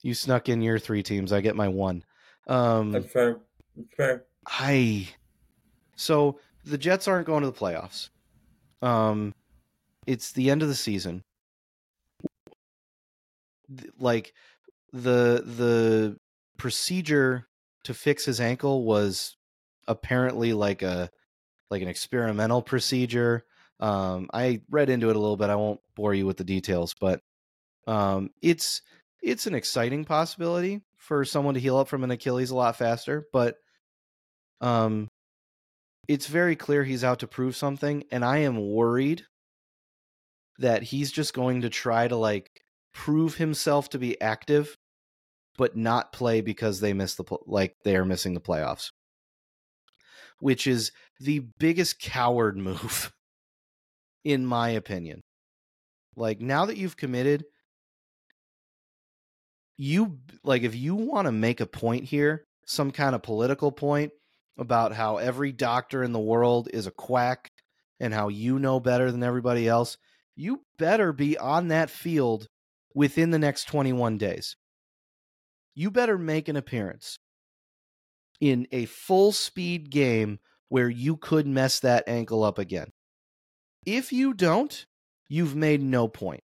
you snuck in your three teams. I get my one. Um, That's fair. That's fair. I so the Jets aren't going to the playoffs. Um, it's the end of the season. Like the the procedure to fix his ankle was apparently like a like an experimental procedure. Um, I read into it a little bit. I won't bore you with the details, but um, it's it's an exciting possibility for someone to heal up from an Achilles a lot faster. But um, it's very clear he's out to prove something, and I am worried that he's just going to try to like prove himself to be active but not play because they miss the like they are missing the playoffs. Which is the biggest coward move in my opinion. Like now that you've committed you like if you want to make a point here some kind of political point about how every doctor in the world is a quack and how you know better than everybody else you better be on that field within the next 21 days. You better make an appearance in a full speed game where you could mess that ankle up again. If you don't, you've made no point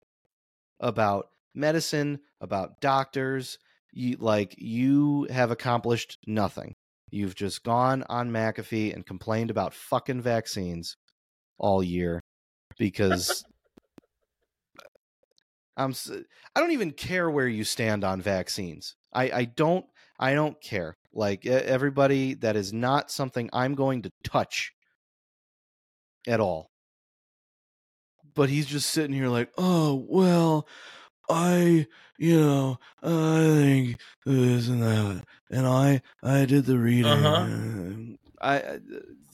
about medicine, about doctors. You like you have accomplished nothing. You've just gone on McAfee and complained about fucking vaccines all year because I'm I don't even care where you stand on vaccines. I I don't I don't care. Like everybody that is not something I'm going to touch at all. But he's just sitting here like, "Oh, well, I, you know, I think this and that, and I, I did the reading. Uh-huh. I,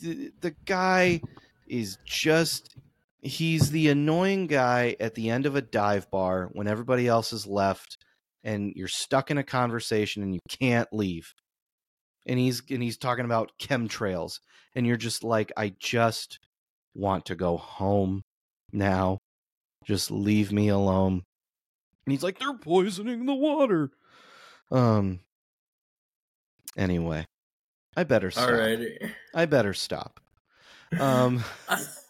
the, the guy is just he's the annoying guy at the end of a dive bar when everybody else is left and you're stuck in a conversation and you can't leave. And he's and he's talking about chemtrails and you're just like I just want to go home now. Just leave me alone. And he's like they're poisoning the water. Um anyway, I better stop. Alrighty. I better stop. Um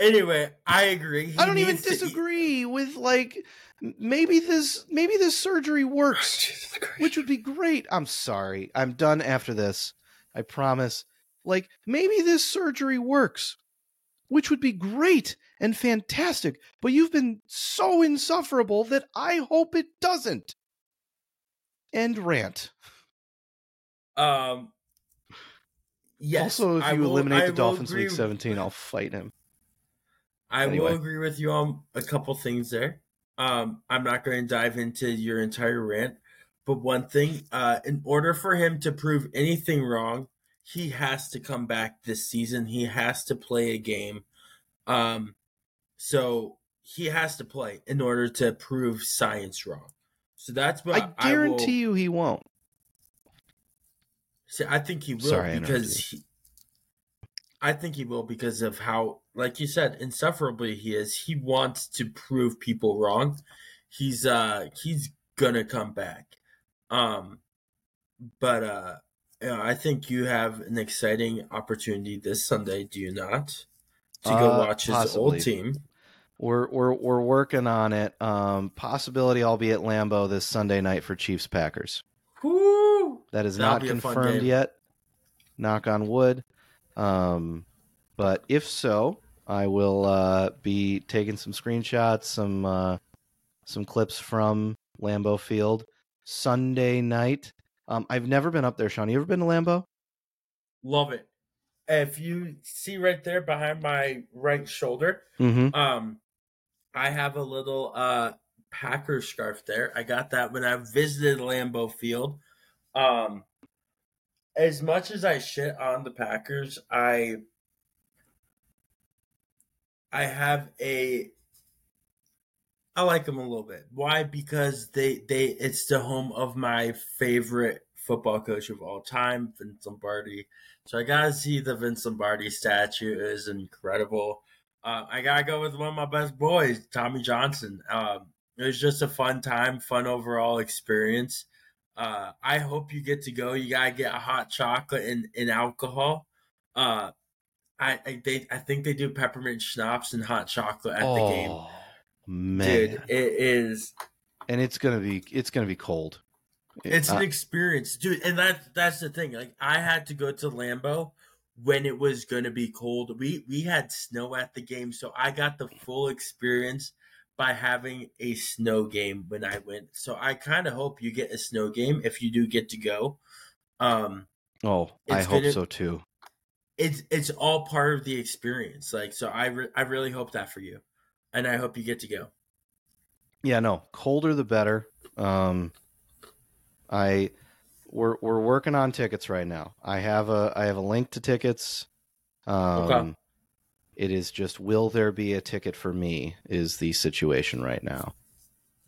Anyway, I agree. He I don't even disagree with like maybe this maybe this surgery works, which would be great. I'm sorry. I'm done after this. I promise. Like maybe this surgery works, which would be great and fantastic, but you've been so insufferable that I hope it doesn't. End rant. Um Yes. Also, if you will, eliminate the Dolphins week 17, I'll fight him. I anyway. will agree with you on a couple things there. Um, I'm not going to dive into your entire rant, but one thing, uh, in order for him to prove anything wrong, he has to come back this season. He has to play a game. Um, so he has to play in order to prove science wrong. So that's what I guarantee I will, you he won't. See, I think he will Sorry, because he, I think he will because of how like you said, insufferably he is. He wants to prove people wrong. He's uh he's gonna come back. Um but uh you know, I think you have an exciting opportunity this Sunday, do you not? To go uh, watch his possibly. old team. We're we're we're working on it. Um possibility I'll be at Lambeau this Sunday night for Chiefs Packers. Woo! That is That'll not confirmed yet. Knock on wood. Um but if so, I will uh, be taking some screenshots, some uh, some clips from Lambeau Field Sunday night. Um, I've never been up there, Sean. You ever been to Lambeau? Love it. If you see right there behind my right shoulder, mm-hmm. um, I have a little uh Packer scarf there. I got that when I visited Lambeau Field. Um, as much as I shit on the Packers, I I have a I like them a little bit. Why? Because they they it's the home of my favorite football coach of all time, Vince Lombardi. So I gotta see the Vince Lombardi statue. It is incredible. Uh, I gotta go with one of my best boys, Tommy Johnson. Um, it was just a fun time, fun overall experience. Uh, I hope you get to go. You gotta get a hot chocolate and, and alcohol. Uh, I I, they, I think they do peppermint schnapps and hot chocolate at oh, the game. man. Dude, it is. and it's gonna be it's gonna be cold. It's an Uh, experience, dude, and that's that's the thing. Like I had to go to Lambeau when it was going to be cold. We we had snow at the game, so I got the full experience by having a snow game when I went. So I kind of hope you get a snow game if you do get to go. Um, oh, I hope gonna- so too. it's it's all part of the experience. Like so, I re- I really hope that for you, and I hope you get to go. Yeah, no, colder the better. Um, I we're we're working on tickets right now. I have a I have a link to tickets. Um, Okay. It is just will there be a ticket for me is the situation right now.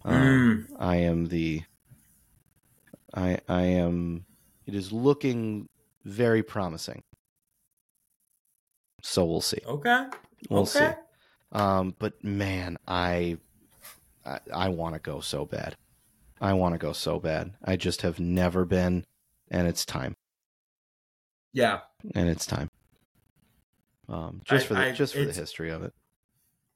Um, Mm, I am the I I am it is looking very promising. So we'll see. okay. We'll okay. see. Um, but man, I I, I want to go so bad. I want to go so bad. I just have never been, and it's time. Yeah. And it's time. Um, just I- for the I- just for the history of it.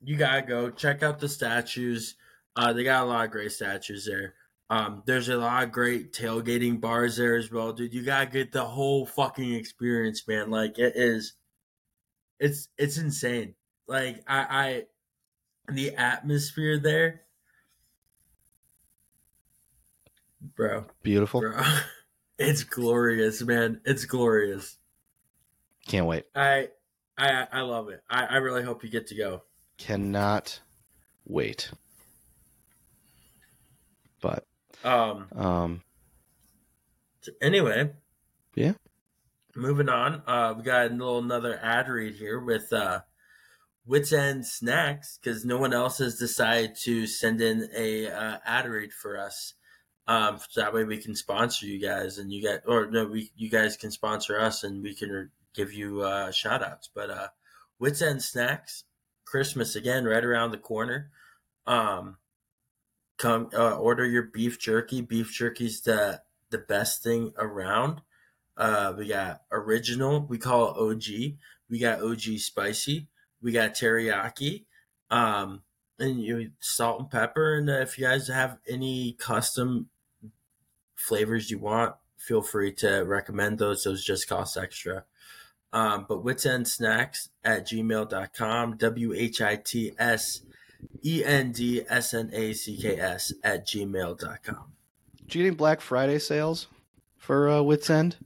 you gotta go check out the statues. Uh, they got a lot of great statues there. Um, there's a lot of great tailgating bars there as well, dude. You gotta get the whole fucking experience, man. Like it is, it's it's insane. Like I, I the atmosphere there, bro, Beautiful. bro. It's glorious, man. It's glorious. Can't wait. I, I, I love it. I, I really hope you get to go. Cannot wait. But Um, um, anyway Yeah. moving on uh we got a little another ad read here with uh Whits End snacks because no one else has decided to send in a uh, ad read for us um so that way we can sponsor you guys and you guys or no we you guys can sponsor us and we can give you uh shout outs but uh Whits End snacks christmas again right around the corner. Um come uh, order your beef jerky. Beef jerky's the the best thing around. Uh we got original we call it og we got og spicy. We got teriyaki. Um and you salt and pepper. And uh, if you guys have any custom flavors you want feel free to recommend those. Those just cost extra um but whitsendsnacks at gmail.com w-h-i-t-s e-n-d-s-n-a-c-k-s at gmail.com did you get any Black Friday sales for uh, Whits End?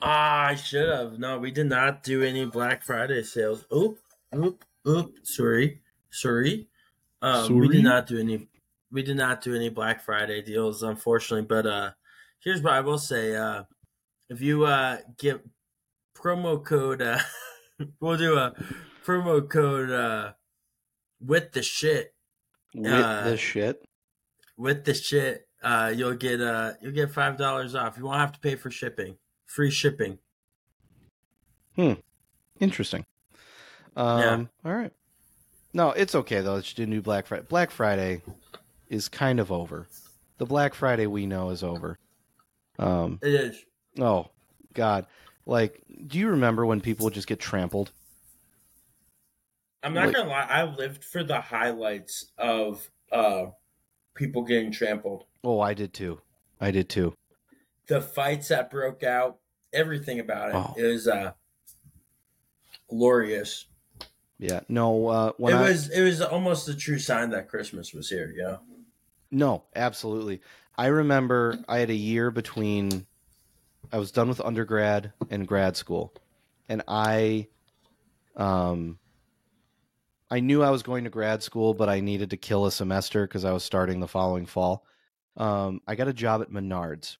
Ah, I should have. No, we did not do any Black Friday sales. Oop, oop, oop. Sorry, sorry. Um, we did not do any. We did not do any Black Friday deals, unfortunately. But uh, here's what I will say: uh, if you uh get promo code, uh, we'll do a promo code uh with the shit With Uh, the shit. with the shit. Uh, you'll get uh you'll get five dollars off. You won't have to pay for shipping. Free shipping. Hmm. Interesting. Um, All right. No, it's okay though. It's a new Black Friday. Black Friday is kind of over. The Black Friday we know is over. Um. It is. Oh God. Like, do you remember when people would just get trampled? I'm not Like- gonna lie. I lived for the highlights of uh people getting trampled, Oh, I did too. I did too. the fights that broke out, everything about it. Oh. Was uh glorious. Yeah. No. Uh, when it I, was it was almost a true sign that Christmas was here. Yeah. No, absolutely. I remember I had a year between I was done with undergrad and grad school. And I um I knew I was going to grad school, but I needed to kill a semester because I was starting the following fall. Um I got a job at Menards.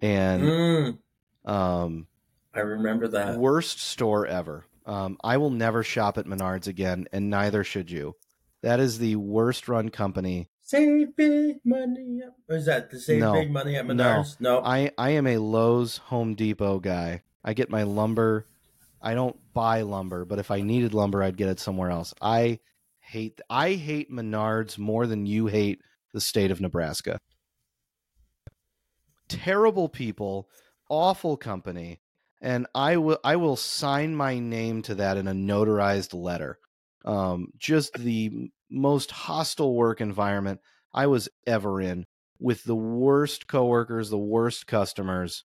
And Mm, um I remember that. worst store ever. Um I will never shop at Menards again and neither should you. That is the worst run company Save big money. At, was that the save No. big money at Menards? No. I I am a Lowe's Home Depot guy. I get my lumber. I don't buy lumber, but if I needed lumber, I'd get it somewhere else. I hate I hate Menards more than you hate the state of Nebraska. Terrible people, awful company, and I will I will sign my name to that in a notarized letter. Um, just the most hostile work environment I was ever in, with the worst coworkers, the worst customers.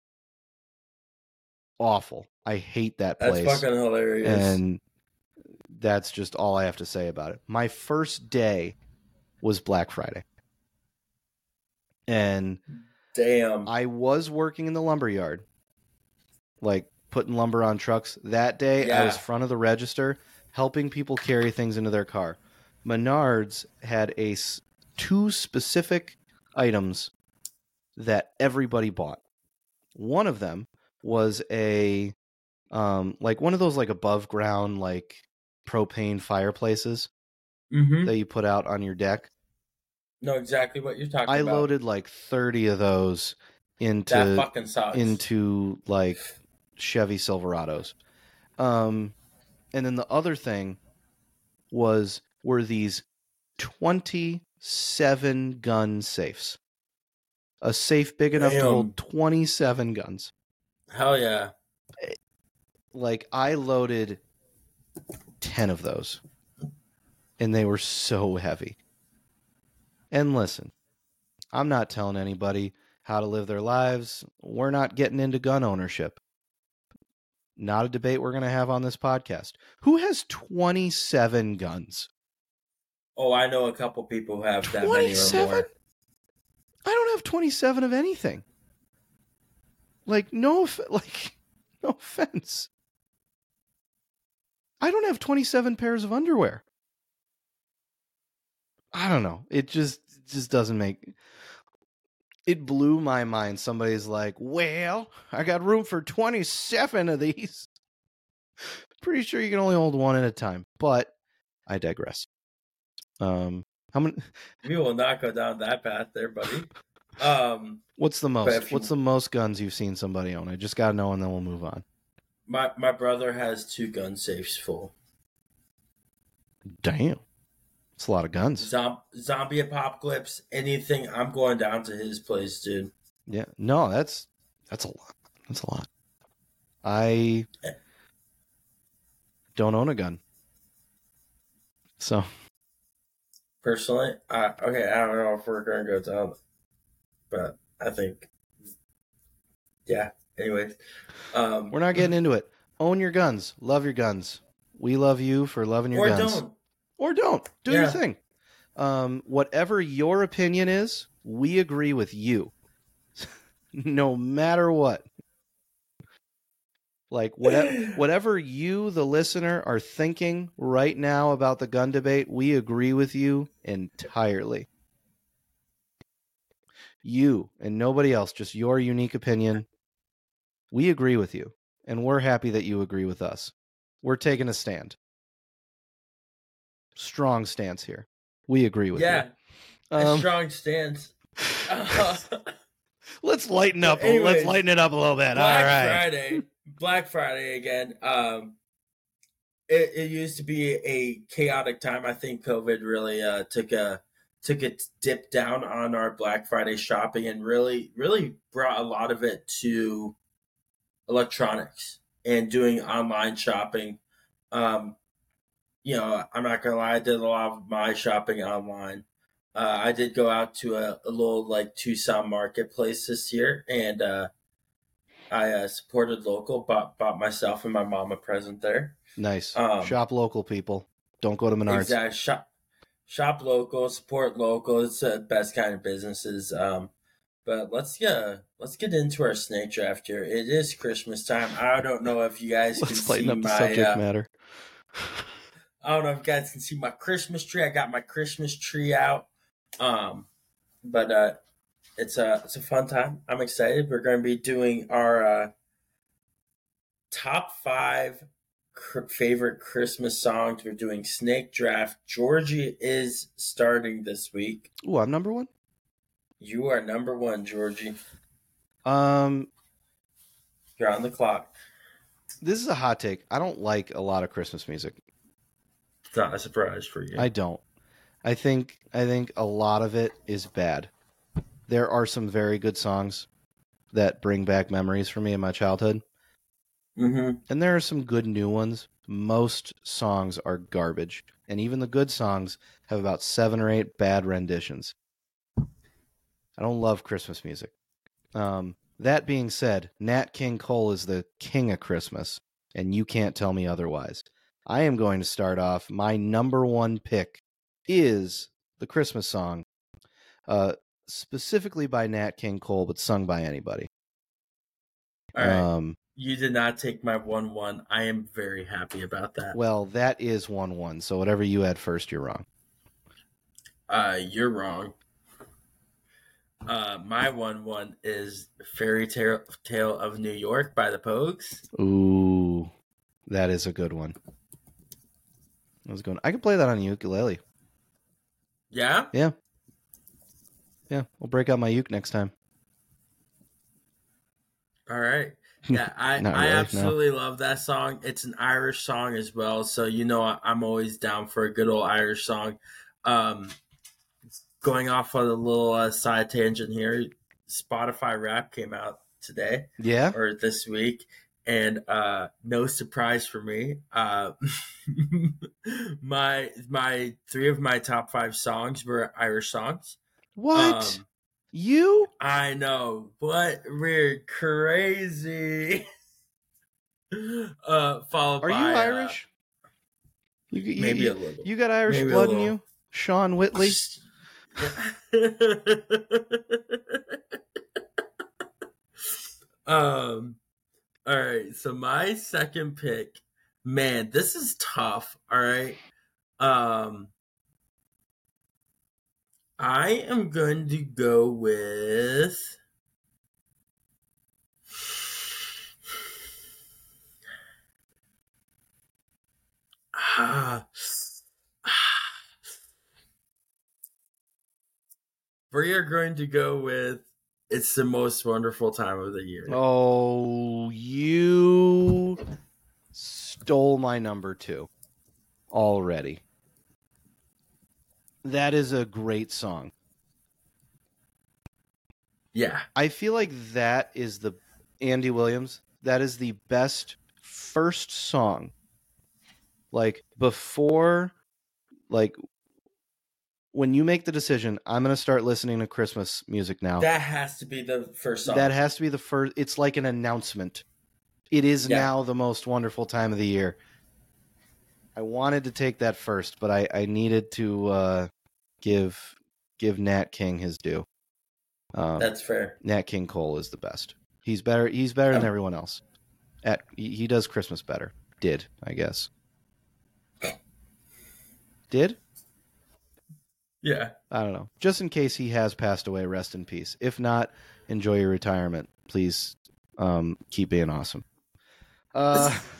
Awful. I hate that place. That's fucking hilarious. and that's just all I have to say about it. My first day was Black Friday. And Damn. I was working in the lumber yard, like putting lumber on trucks. That day, I was front of the register, helping people carry things into their car. Menards had a two specific items that everybody bought. One of them was a um like one of those like above ground like propane fireplaces mm-hmm. that you put out on your deck. Know exactly what you're talking I about. I loaded like 30 of those into that fucking sucks. into like Chevy Silverados. Um, and then the other thing was were these 27 gun safes. A safe big enough to hold 27 guns. Hell yeah. Like I loaded 10 of those. And they were so heavy. And listen, I'm not telling anybody how to live their lives. We're not getting into gun ownership. Not a debate we're going to have on this podcast. Who has 27 guns? Oh, I know a couple people who have that many or 27? more. I don't have 27 of anything. Like no like no offense. I don't have 27 pairs of underwear. I don't know. It just it just doesn't make it blew my mind. Somebody's like, "Well, I got room for 27 of these." Pretty sure you can only hold one at a time, but I digress. Um how many We will not go down that path there, buddy. Um, What's the most? you- What's the most guns you've seen somebody own? I just gotta know, and then we'll move on. my my brother has two gun safes full. Damn, it's a lot of guns. Zom- zombie apocalypse, anything. I'm going down to his place, dude. Yeah, no, that's that's a lot. That's a lot. I don't own a gun, so Personally, I okay. I don't know if we're gonna go down, but I think, yeah. Anyways, um, we're not getting into it. Own your guns. Love your guns. We love you for loving your or guns. don't. or don't do your thing um whatever your opinion is we agree with you no matter what like whatever whatever you the listener are thinking right now about the gun debate we agree with you entirely you and nobody else just your unique opinion we agree with you and we're happy that you agree with us we're taking a stand strong stance here. We agree with you. Yeah, you. a Um, strong stance. let's lighten up. Anyways, let's lighten it up a little bit. Black All right. Friday, Black Friday again. Um, it, it used to be a chaotic time. I think COVID really uh, took a took a dip down on our Black Friday shopping and really really brought a lot of it to electronics and doing online shopping. Um, you know, I'm not gonna lie, I did a lot of my shopping online. Uh, I did go out to a, a little like Tucson marketplace this year, and uh, I uh, supported local. Bought bought myself and my mom a present there. Nice. Um, Shop local, people. Don't go to Menards. Exactly. Shop shop local, support local. It's the best kind of businesses. Um, but let's get let's get into our snake draft here. It is Christmas time. I don't know if you guys Let's can lighten see up the my. subject uh, matter. I don't know if you guys can see my Christmas tree. I got my Christmas tree out. Um, but uh, it's a it's a fun time. I'm excited. We're going to be doing our uh, top five cr- favorite Christmas songs. We're doing snake draft. Georgie is starting this week. Ooh, I'm number one. You are number one, Georgie. Um, You're on the clock. this is a hot take. I don't like a lot of Christmas music. It's not a surprise for you. I don't. I think I think a lot of it is bad. There are some very good songs that bring back memories for me in my childhood. Mm-hmm. And there are some good new ones. Most songs are garbage, and even the good songs have about seven or eight bad renditions. I don't love Christmas music. Um, that being said, Nat King Cole is the king of Christmas, and you can't tell me otherwise. I am going to start off. My number one pick is the Christmas song, uh, specifically by Nat King Cole, but sung by anybody. All right. Um, you did not take my one one. I am very happy about that. well, that is one one. So whatever you had first, you're wrong. Uh, you're wrong. Uh, my one one is Fairy Tale, Tale of New York by the Pogues. Ooh, that is a good one. I was going. I could play that on ukulele. Yeah? Yeah, we'll break out my uke next time. All right. Yeah, I, Not I really, no. absolutely love that song. It's an Irish song as well, so you know I- I'm always down for a good old Irish song. Um, going off on a little uh, side tangent here, Spotify Wrapped came out today Yeah. or this week, and uh, no surprise for me, uh, my my three of my top five songs were Irish songs. What? Um, you? I know, but we're crazy. uh, followed Are you by, uh, Irish? You, you, maybe you, a little. you got Irish Maybe blood in you, Sean Whitley. um. All right. So my second pick, man, this is tough. All right. Um. I am going to go with. Ah. ah. We are going to go with it's the most wonderful time of the year. Oh, you stole my number two already. That is a great song. Yeah. I feel like that is the Andy Williams. That is the best first song. Like before, like when you make the decision, I'm going to start listening to Christmas music now. That has to be the first song. That has to be the first. It's like an announcement. It is Yeah. now the most wonderful time of the year. I wanted to take that first, but I, I needed to uh, give give Nat King his due. Um, That's fair. Nat King Cole is the best. He's better. He's better than everyone else. At he, he does Christmas better. Did I guess? Did Yeah. I don't know. Just in case he has passed away, rest in peace. If not, enjoy your retirement. Please um, keep being awesome. Uh,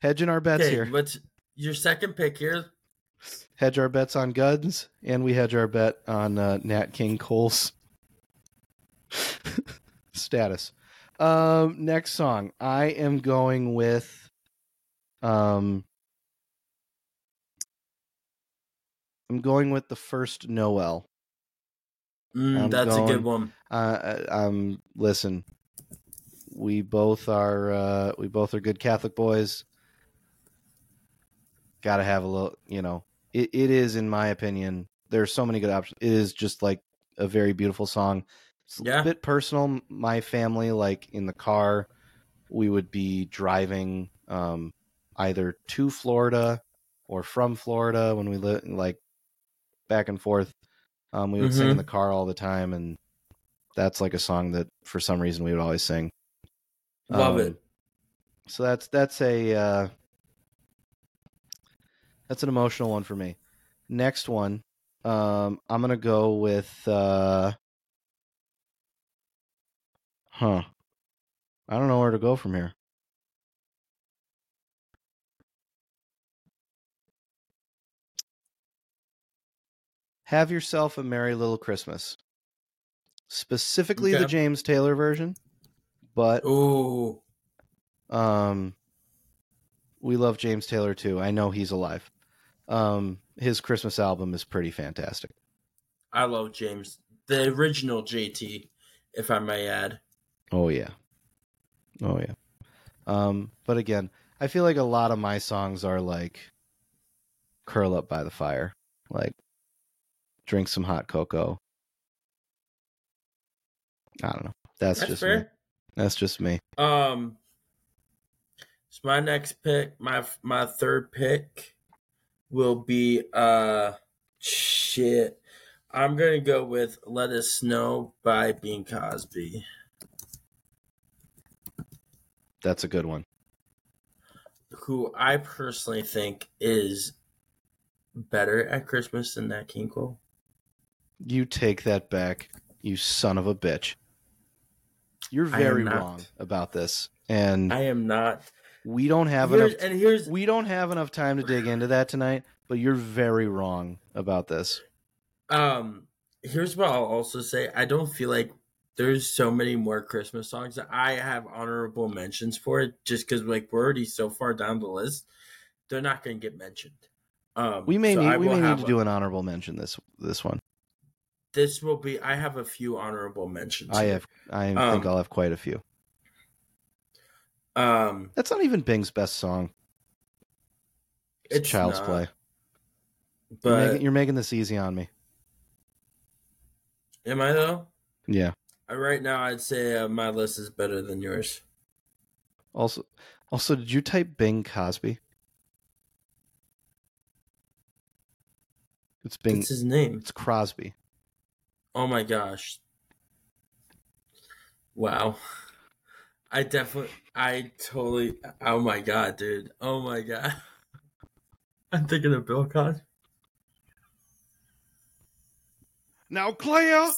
hedging our bets Okay, here. what's your second pick here? Hedge our bets on guns, and we hedge our bet on uh, Nat King Cole's status. Um, next song, I am going with. Um, I'm going with the first Noel. Mm, that's a good one. Uh, um, listen, we both are uh, we both are good Catholic boys. Got to have a little, you know. It, it is, in my opinion, there's so many good options. It is just like a very beautiful song. It's Yeah. a bit personal. My family, like in the car, we would be driving um, either to Florida or from Florida when we live, like back and forth. Um, we would sing in Mhm. the car all the time, and that's like a song that for some reason we would always sing. Love Um, it. So that's that's a uh, that's an emotional one for me. Next one, um, I'm gonna go with uh, huh. I don't know where to go from here. Have yourself a merry little Christmas. Specifically the James Taylor version, but Ooh. um, we love James Taylor too. I know he's alive. Um, his Christmas album is pretty fantastic. I love James. The original JT, if I may add. Oh yeah, Oh yeah. Um, but again, I feel like a lot of my songs are like curl up by the fire, like drink some hot cocoa. I don't know. That's, That's just me. That's just me. Um, so my next pick, my my third pick, will be uh, shit. I'm gonna go with "Let It Snow" by Bing Cosby. That's a good one. who I personally think is better at Christmas than Nat King Cole. You take that back, you son of a bitch. You're very wrong about this, and I am not. We don't have Here's, enough. and here's we don't have enough time to dig into that tonight. But you're very wrong about this. um here's what I'll also say. I don't feel like there's so many more Christmas songs that I have honorable mentions for it just because like we're already so far down the list. They're not going to get mentioned. Um, We may so need we may need to a- do an honorable mention this this one. This will be. I have a few honorable mentions. I have I Um, think I'll have quite a few. Um, That's not even Bing's best song. It's, It's Child's not, Play. You're but making, you're making this easy on me. am I though? Yeah. Uh, Right now, I'd say uh, my list is better than yours. Also, also, did you type Bing Cosby? It's Bing. What's his name? It's Crosby. Oh my gosh! Wow, I definitely, I totally. Oh my god, dude! Oh my god! I'm thinking of Bill Cosby. Now, Claire,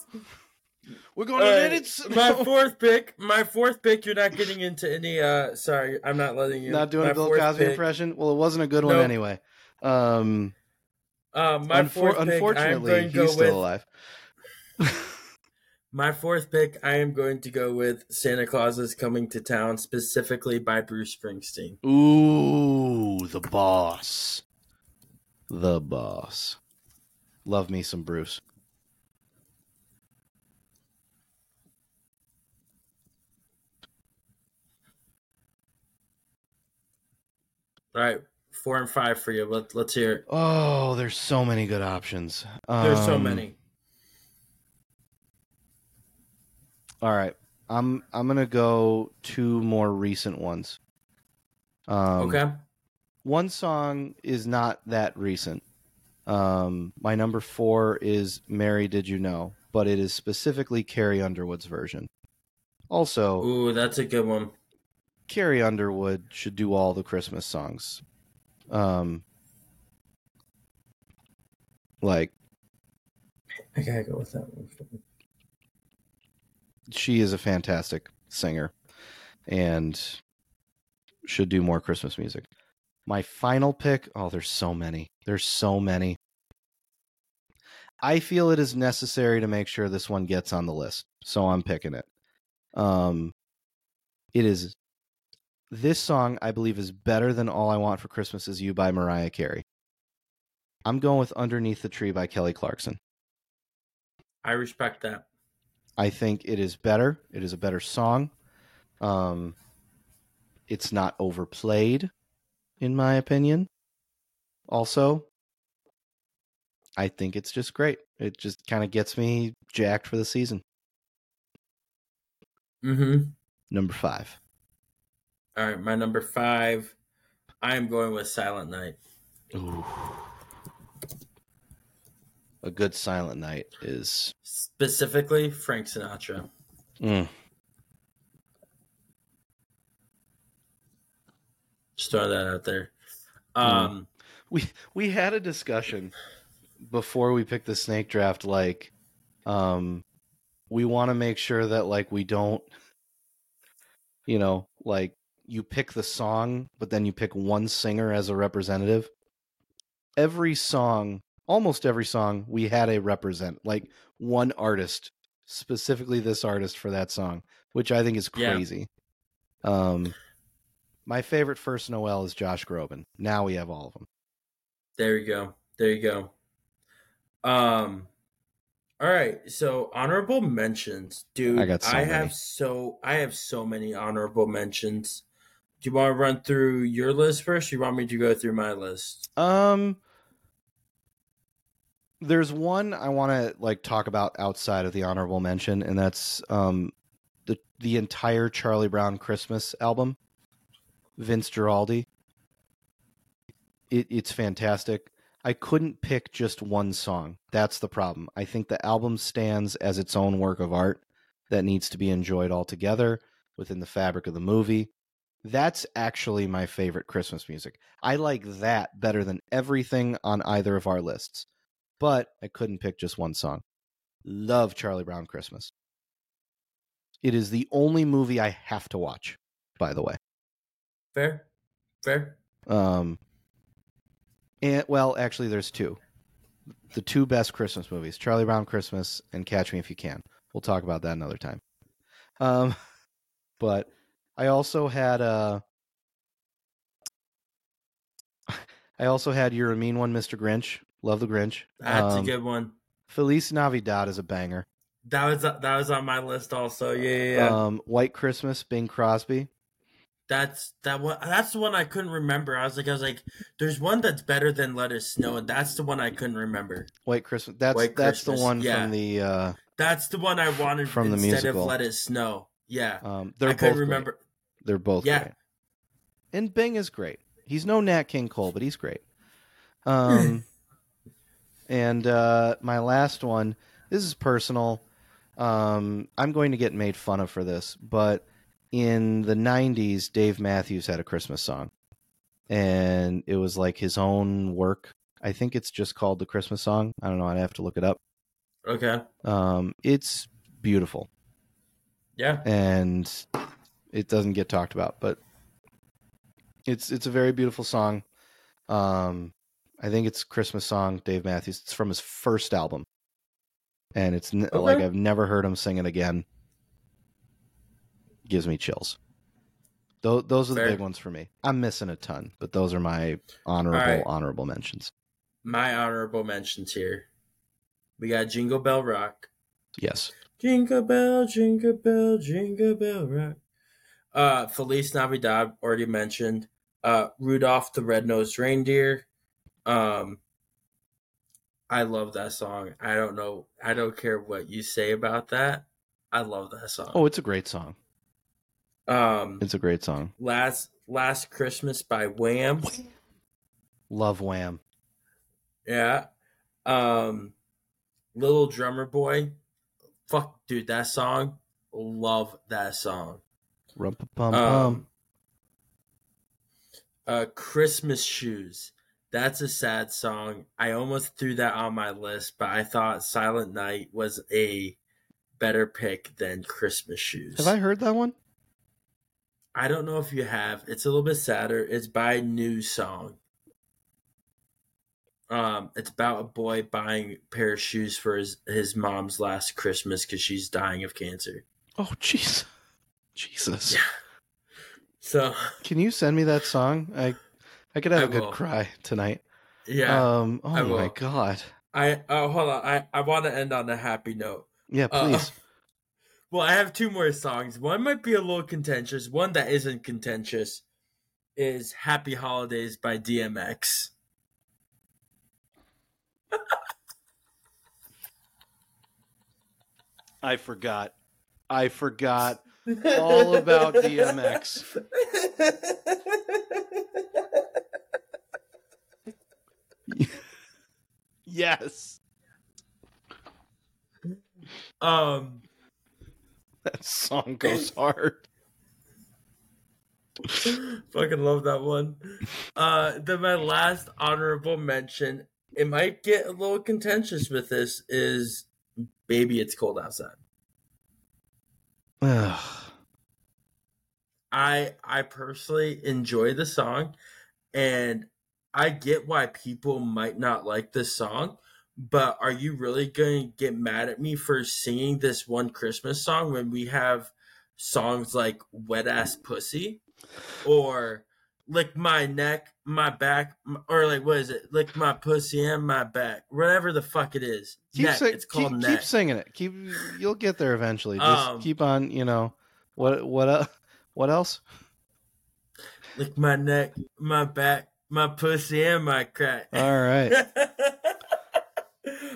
we're gonna All let right, it. my fourth pick. My fourth pick. You're not getting into any. uh Sorry, I'm not letting you. Not doing my a Bill Cosby pick- impression. Well, it wasn't a good one anyway. Um, Uh, my unfor- fourth pick. Unfortunately, going to he's still with alive. My fourth pick, I am going to go with Santa Claus is Coming to Town, specifically by Bruce Springsteen. Ooh, the boss. The boss. Love me some Bruce. All right, four and five for you. Let, let's hear it. Oh, there's so many good options. There's so Um, many. All right. I'm I'm gonna go two more recent ones. Um, okay. One song is not that recent. Um, my number four is "Mary Did You Know," but it is specifically Carrie Underwood's version. Also, Ooh, that's a good one. Carrie Underwood should do all the Christmas songs. Um, like I gotta go with that one. She is a fantastic singer and should do more Christmas music. My final pick, oh, there's so many. There's so many. I feel it is necessary to make sure this one gets on the list, so I'm picking it. Um, it is this song I believe is better than All I Want for Christmas Is You by Mariah Carey. I'm going with Underneath the Tree by Kelly Clarkson. I respect that. I think it is better. It is a better song. Um, it's not overplayed, in my opinion. Also, I think it's just great. It just kind of gets me jacked for the season. Mm-hmm. Number five. All right, my number five. I am going with Silent Night. Ooh. A good silent night is. Specifically, Frank Sinatra. Mm. Just throwing that out there. Mm. Um, we we had a discussion before we picked the snake draft like um we want to make sure that like we don't you know like you pick the song but then you pick one singer as a representative every song almost every song we had a represent like one artist specifically this artist for that song which i think is Yeah. crazy um my favorite first noel is josh groban now we have all of them There you go. There you go. Um, All right, so honorable mentions, dude. I got so I many. have so I have so many honorable mentions. Do you want to run through your list first? Or you want me to go through my list? Um, there's one I want to like talk about outside of the honorable mention, and that's um the the entire Charlie Brown Christmas album. Vince Guaraldi. It, it's fantastic. I couldn't pick just one song. That's the problem. I think the album stands as its own work of art that needs to be enjoyed altogether within the fabric of the movie. That's actually my favorite Christmas music. I like that better than everything on either of our lists. But I couldn't pick just one song. Love Charlie Brown Christmas. It is the only movie I have to watch, by the way. Fair, fair. Um, and well, actually, there's two. The two best Christmas movies: Charlie Brown Christmas and Catch Me If You Can. We'll talk about that another time. Um, but I also had uh I also had You're a Mean One, Mr. Grinch. Love the Grinch. That's Um, a good one. Feliz Navidad is a banger. That was that was on my list also. Yeah, yeah, yeah. Um, White Christmas, Bing Crosby. that's that one. That's the one I couldn't remember. I was like, I was like, there's one that's better than Let It Snow, and that's the one I couldn't remember. White Christmas. That's White that's Christmas, the one yeah. from the. Uh, That's the one I wanted From the instead musical. of Let It Snow. Yeah, um, they're I both couldn't great. remember. They're both Yeah. great. And Bing is great. He's no Nat King Cole, but he's great. Um, and uh, my last one. This is personal. Um, I'm going to get made fun of for this, but in the '90s, Dave Matthews had a Christmas song, and it was like his own work. I think it's just called the Christmas song. I don't know. I'd have to look it up. Okay. Um, it's beautiful Yeah. and it doesn't get talked about, but it's it's a very beautiful song. Um, I think it's Christmas song, Dave Matthews. It's from his first album, and it's n- Okay. like I've never heard him sing it again. Gives me chills. Those those are the big ones for me. I'm missing a ton, but those are my honorable right. honorable mentions. My honorable mentions here. We got Jingle Bell Rock. Yes, Jingle bell, jingle bell, jingle bell rock. Uh, Feliz Navidad already mentioned. Uh, Rudolph the Red-Nosed Reindeer. Um, I love that song. I don't know. I don't care what you say about that. I love that song. Oh, it's a great song. Um, It's a great song. last Last Christmas by Wham. Love Wham. Yeah. Um, Little Drummer Boy. Fuck, dude, that song. Love that song. Rumpa pum pum. Um, uh, Christmas Shoes. That's a sad song. I almost threw that on my list, but I thought Silent Night was a better pick than Christmas Shoes. Have I heard that one? I don't know if you have. It's a little bit sadder. It's by New Song. Um, it's about a boy buying a pair of shoes for his his mom's last Christmas because she's dying of cancer. Oh, jeez. Jesus. Yeah. So Can you send me that song? I I could have I a good cry tonight. yeah, Um oh I my will. god. I oh hold on. I I want to end on a happy note. Yeah, Uh, please. Well, I have two more songs. One might be a little contentious. One that isn't contentious is "Happy Holidays" by DMX. I forgot. I forgot all about DMX. Yes. um, That song goes hard. fucking love that one. Uh, then my last honorable mention. It might get a little contentious with this. Is "Baby It's Cold Outside." I I personally enjoy the song and I get why people might not like this song, but are you really going to get mad at me for singing this one Christmas song when we have songs like Wet Ass Pussy or lick my neck, my back, or like what is it? Lick my pussy and my back, whatever the fuck it is. Keep, neck. sing- it's called keep, keep singing it. Keep you'll get there eventually. Just Um, keep on, you know. What what uh, what else? lick my neck, my back, my pussy and my crack. All right.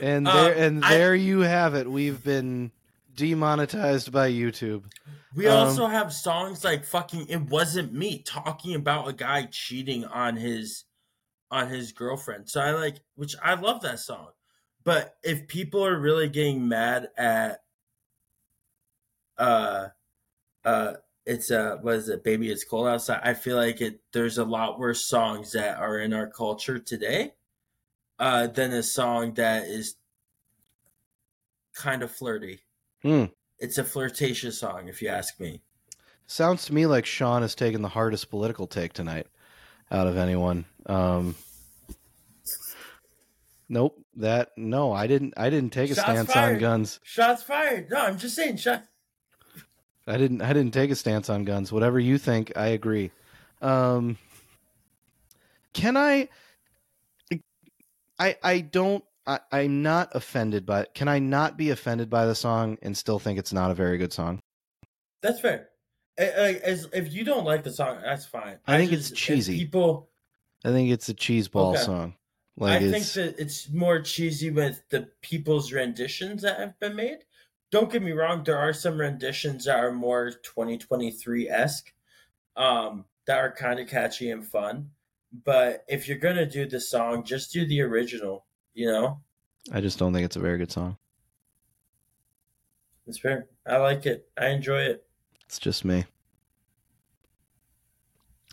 And Um, there and I- there you have it. We've been demonetized by YouTube. We Um, also have songs like fucking "It Wasn't Me" talking about a guy cheating on his on his girlfriend. So I like, which I love that song. But if people are really getting mad at, uh, uh, it's a what is it, baby? It's cold outside. I feel like it. There's a lot worse songs that are in our culture today, uh, than a song that is kind of flirty. Hmm. It's a flirtatious song, if you ask me. Sounds to me like Sean has taken the hardest political take tonight out of anyone. Um, nope. That no, I didn't. I didn't take a Shots stance on guns. Shots fired. No, I'm just saying. Shot. I didn't. I didn't take a stance on guns. Whatever you think, I agree. Um, can I? I I don't. I, I'm not offended by. Can I not be offended by the song and still think it's not a very good song? That's fair. As if you don't like the song, that's fine. I think it's cheesy. People, I think it's a cheese ball Okay. song. I Like think it's that it's more cheesy with the people's renditions that have been made. Don't get me wrong; there are some renditions that are more 2023 esque, um, that are kind of catchy and fun. But if you're gonna do the song, just do the original. You know, I just don't think it's a very good song. it's fair. I like it. I enjoy it. It's just me.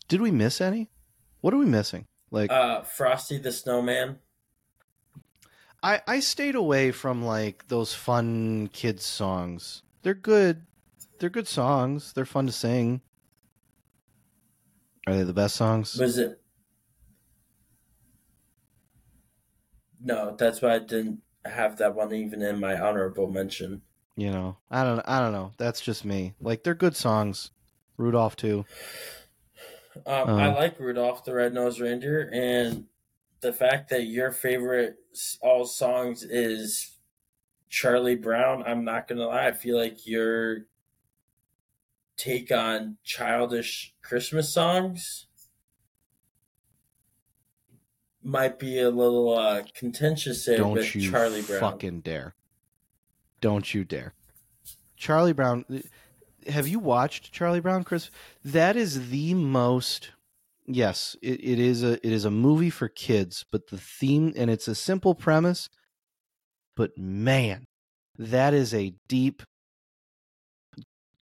Did we miss any? What are we missing? Like Uh, Frosty the Snowman. I I stayed away from like those fun kids songs. They're good. They're good songs. They're fun to sing. Are they the best songs? Was it? No, that's why I didn't have that one even in my honorable mention. You know, I don't I don't know. That's just me. Like they're good songs. Rudolph too. Um, Uh. I like Rudolph the Red-Nosed Reindeer, and the fact that your favorite all songs is Charlie Brown. I'm not gonna lie, I feel like your take on childish Christmas songs might be a little uh, contentious there Don't with you Charlie Brown. fucking dare. Don't you dare. Charlie Brown have you watched Charlie Brown Chris? That is the most yes, it, it is a it is a movie for kids, but the theme and it's a simple premise, but man, that is a deep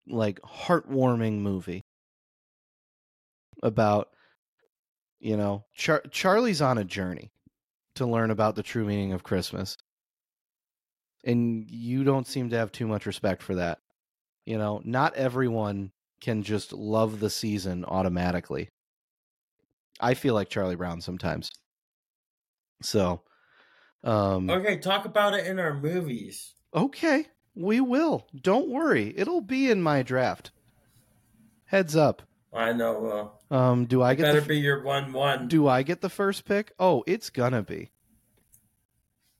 like heartwarming movie about you know Char- Charlie's on a journey to learn about the true meaning of Christmas. And you don't seem to have too much respect for that. You know, not everyone can just love the season automatically. I feel like Charlie Brown sometimes. So, um Okay, talk about it in our movies. okay, we will. Don't worry. It'll be in my draft. Heads up. I know. Um do I get better the, be your one-one. do I get the first pick? Oh, it's gonna be.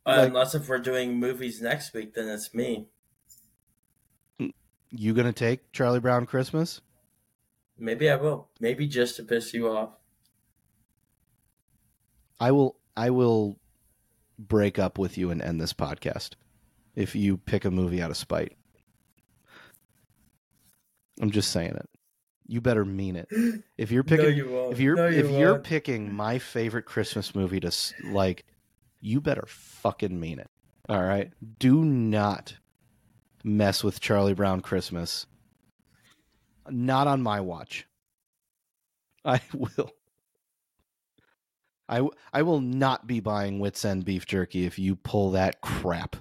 Uh, like- unless if we're doing movies next week, then it's me. You gonna take Charlie Brown Christmas? Maybe I will. Maybe just to piss you off. I will I will break up with you and end this podcast if you pick a movie out of spite. I'm just saying it. You better mean it. If you're picking no, you won't. if you're no, you if you're picking my favorite Christmas movie to like you better fucking mean it. All right? Do not mess with Charlie Brown Christmas. Not on my watch. I will. I, I will not be buying Whits End beef jerky if you pull that crap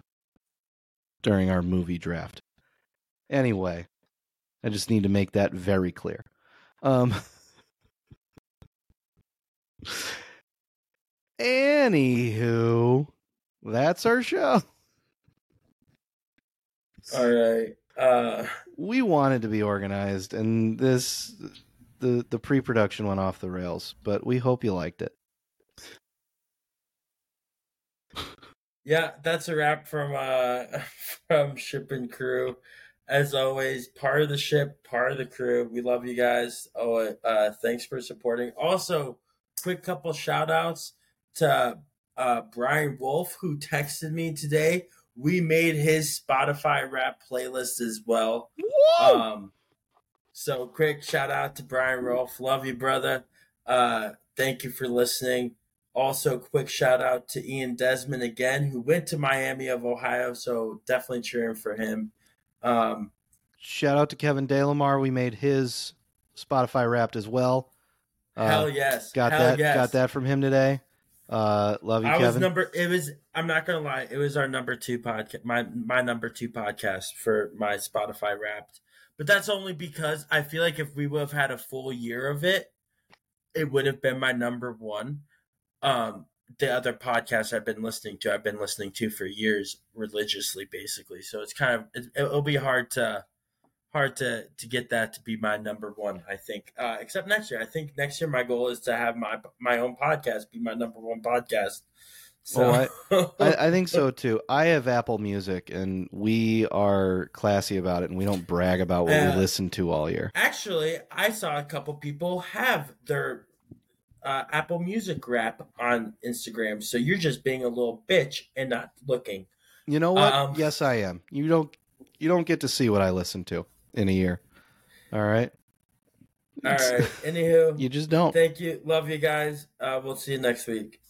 during our movie draft. Anyway, I just need to make that very clear. Um, anywho, that's our show. All right. Uh, We wanted to be organized, and this the the pre-production went off the rails, but we hope you liked it. Yeah, that's a wrap from uh from Ship and Crew. As always, part of the ship, part of the crew. We love you guys. Oh, uh, thanks for supporting. Also, quick couple shout outs to uh, Brian Wolf, who texted me today. We made his Spotify Wrapped playlist as well. Um, so quick shout out to Brian Wolf. Love you, brother. Uh, thank you for listening. Also, quick shout out to Ian Desmond again, who went to Miami of Ohio. So definitely cheering for him. Um, Shout out to Kevin Delamar. We made his Spotify Wrapped as well. Uh, hell yes, got hell that. Yes. Got that from him today. Uh, love you, I Kevin. was number. It was. I'm not gonna lie. It was our number two podcast. My my number two podcast for my Spotify Wrapped. But that's only because I feel like if we would have had a full year of it, it would have been my number one. Um, the other podcasts I've been listening to, I've been listening to for years religiously, basically. So it's kind of it, it'll be hard to hard to to get that to be my number one. I think, uh, except next year. I think next year my goal is to have my my own podcast be my number one podcast. So oh, I, I, I think so too. I have Apple Music, and we are classy about it, and we don't brag about what uh, we listen to all year. Actually, I saw a couple people have their uh, Apple Music rap on Instagram. So you're just being a little bitch and not looking. You know what? Um, yes, I am. You don't. You don't get to see what I listen to in a year. All right. All right. Anywho, you just don't. Thank you. Love you guys. Uh, we'll see you next week.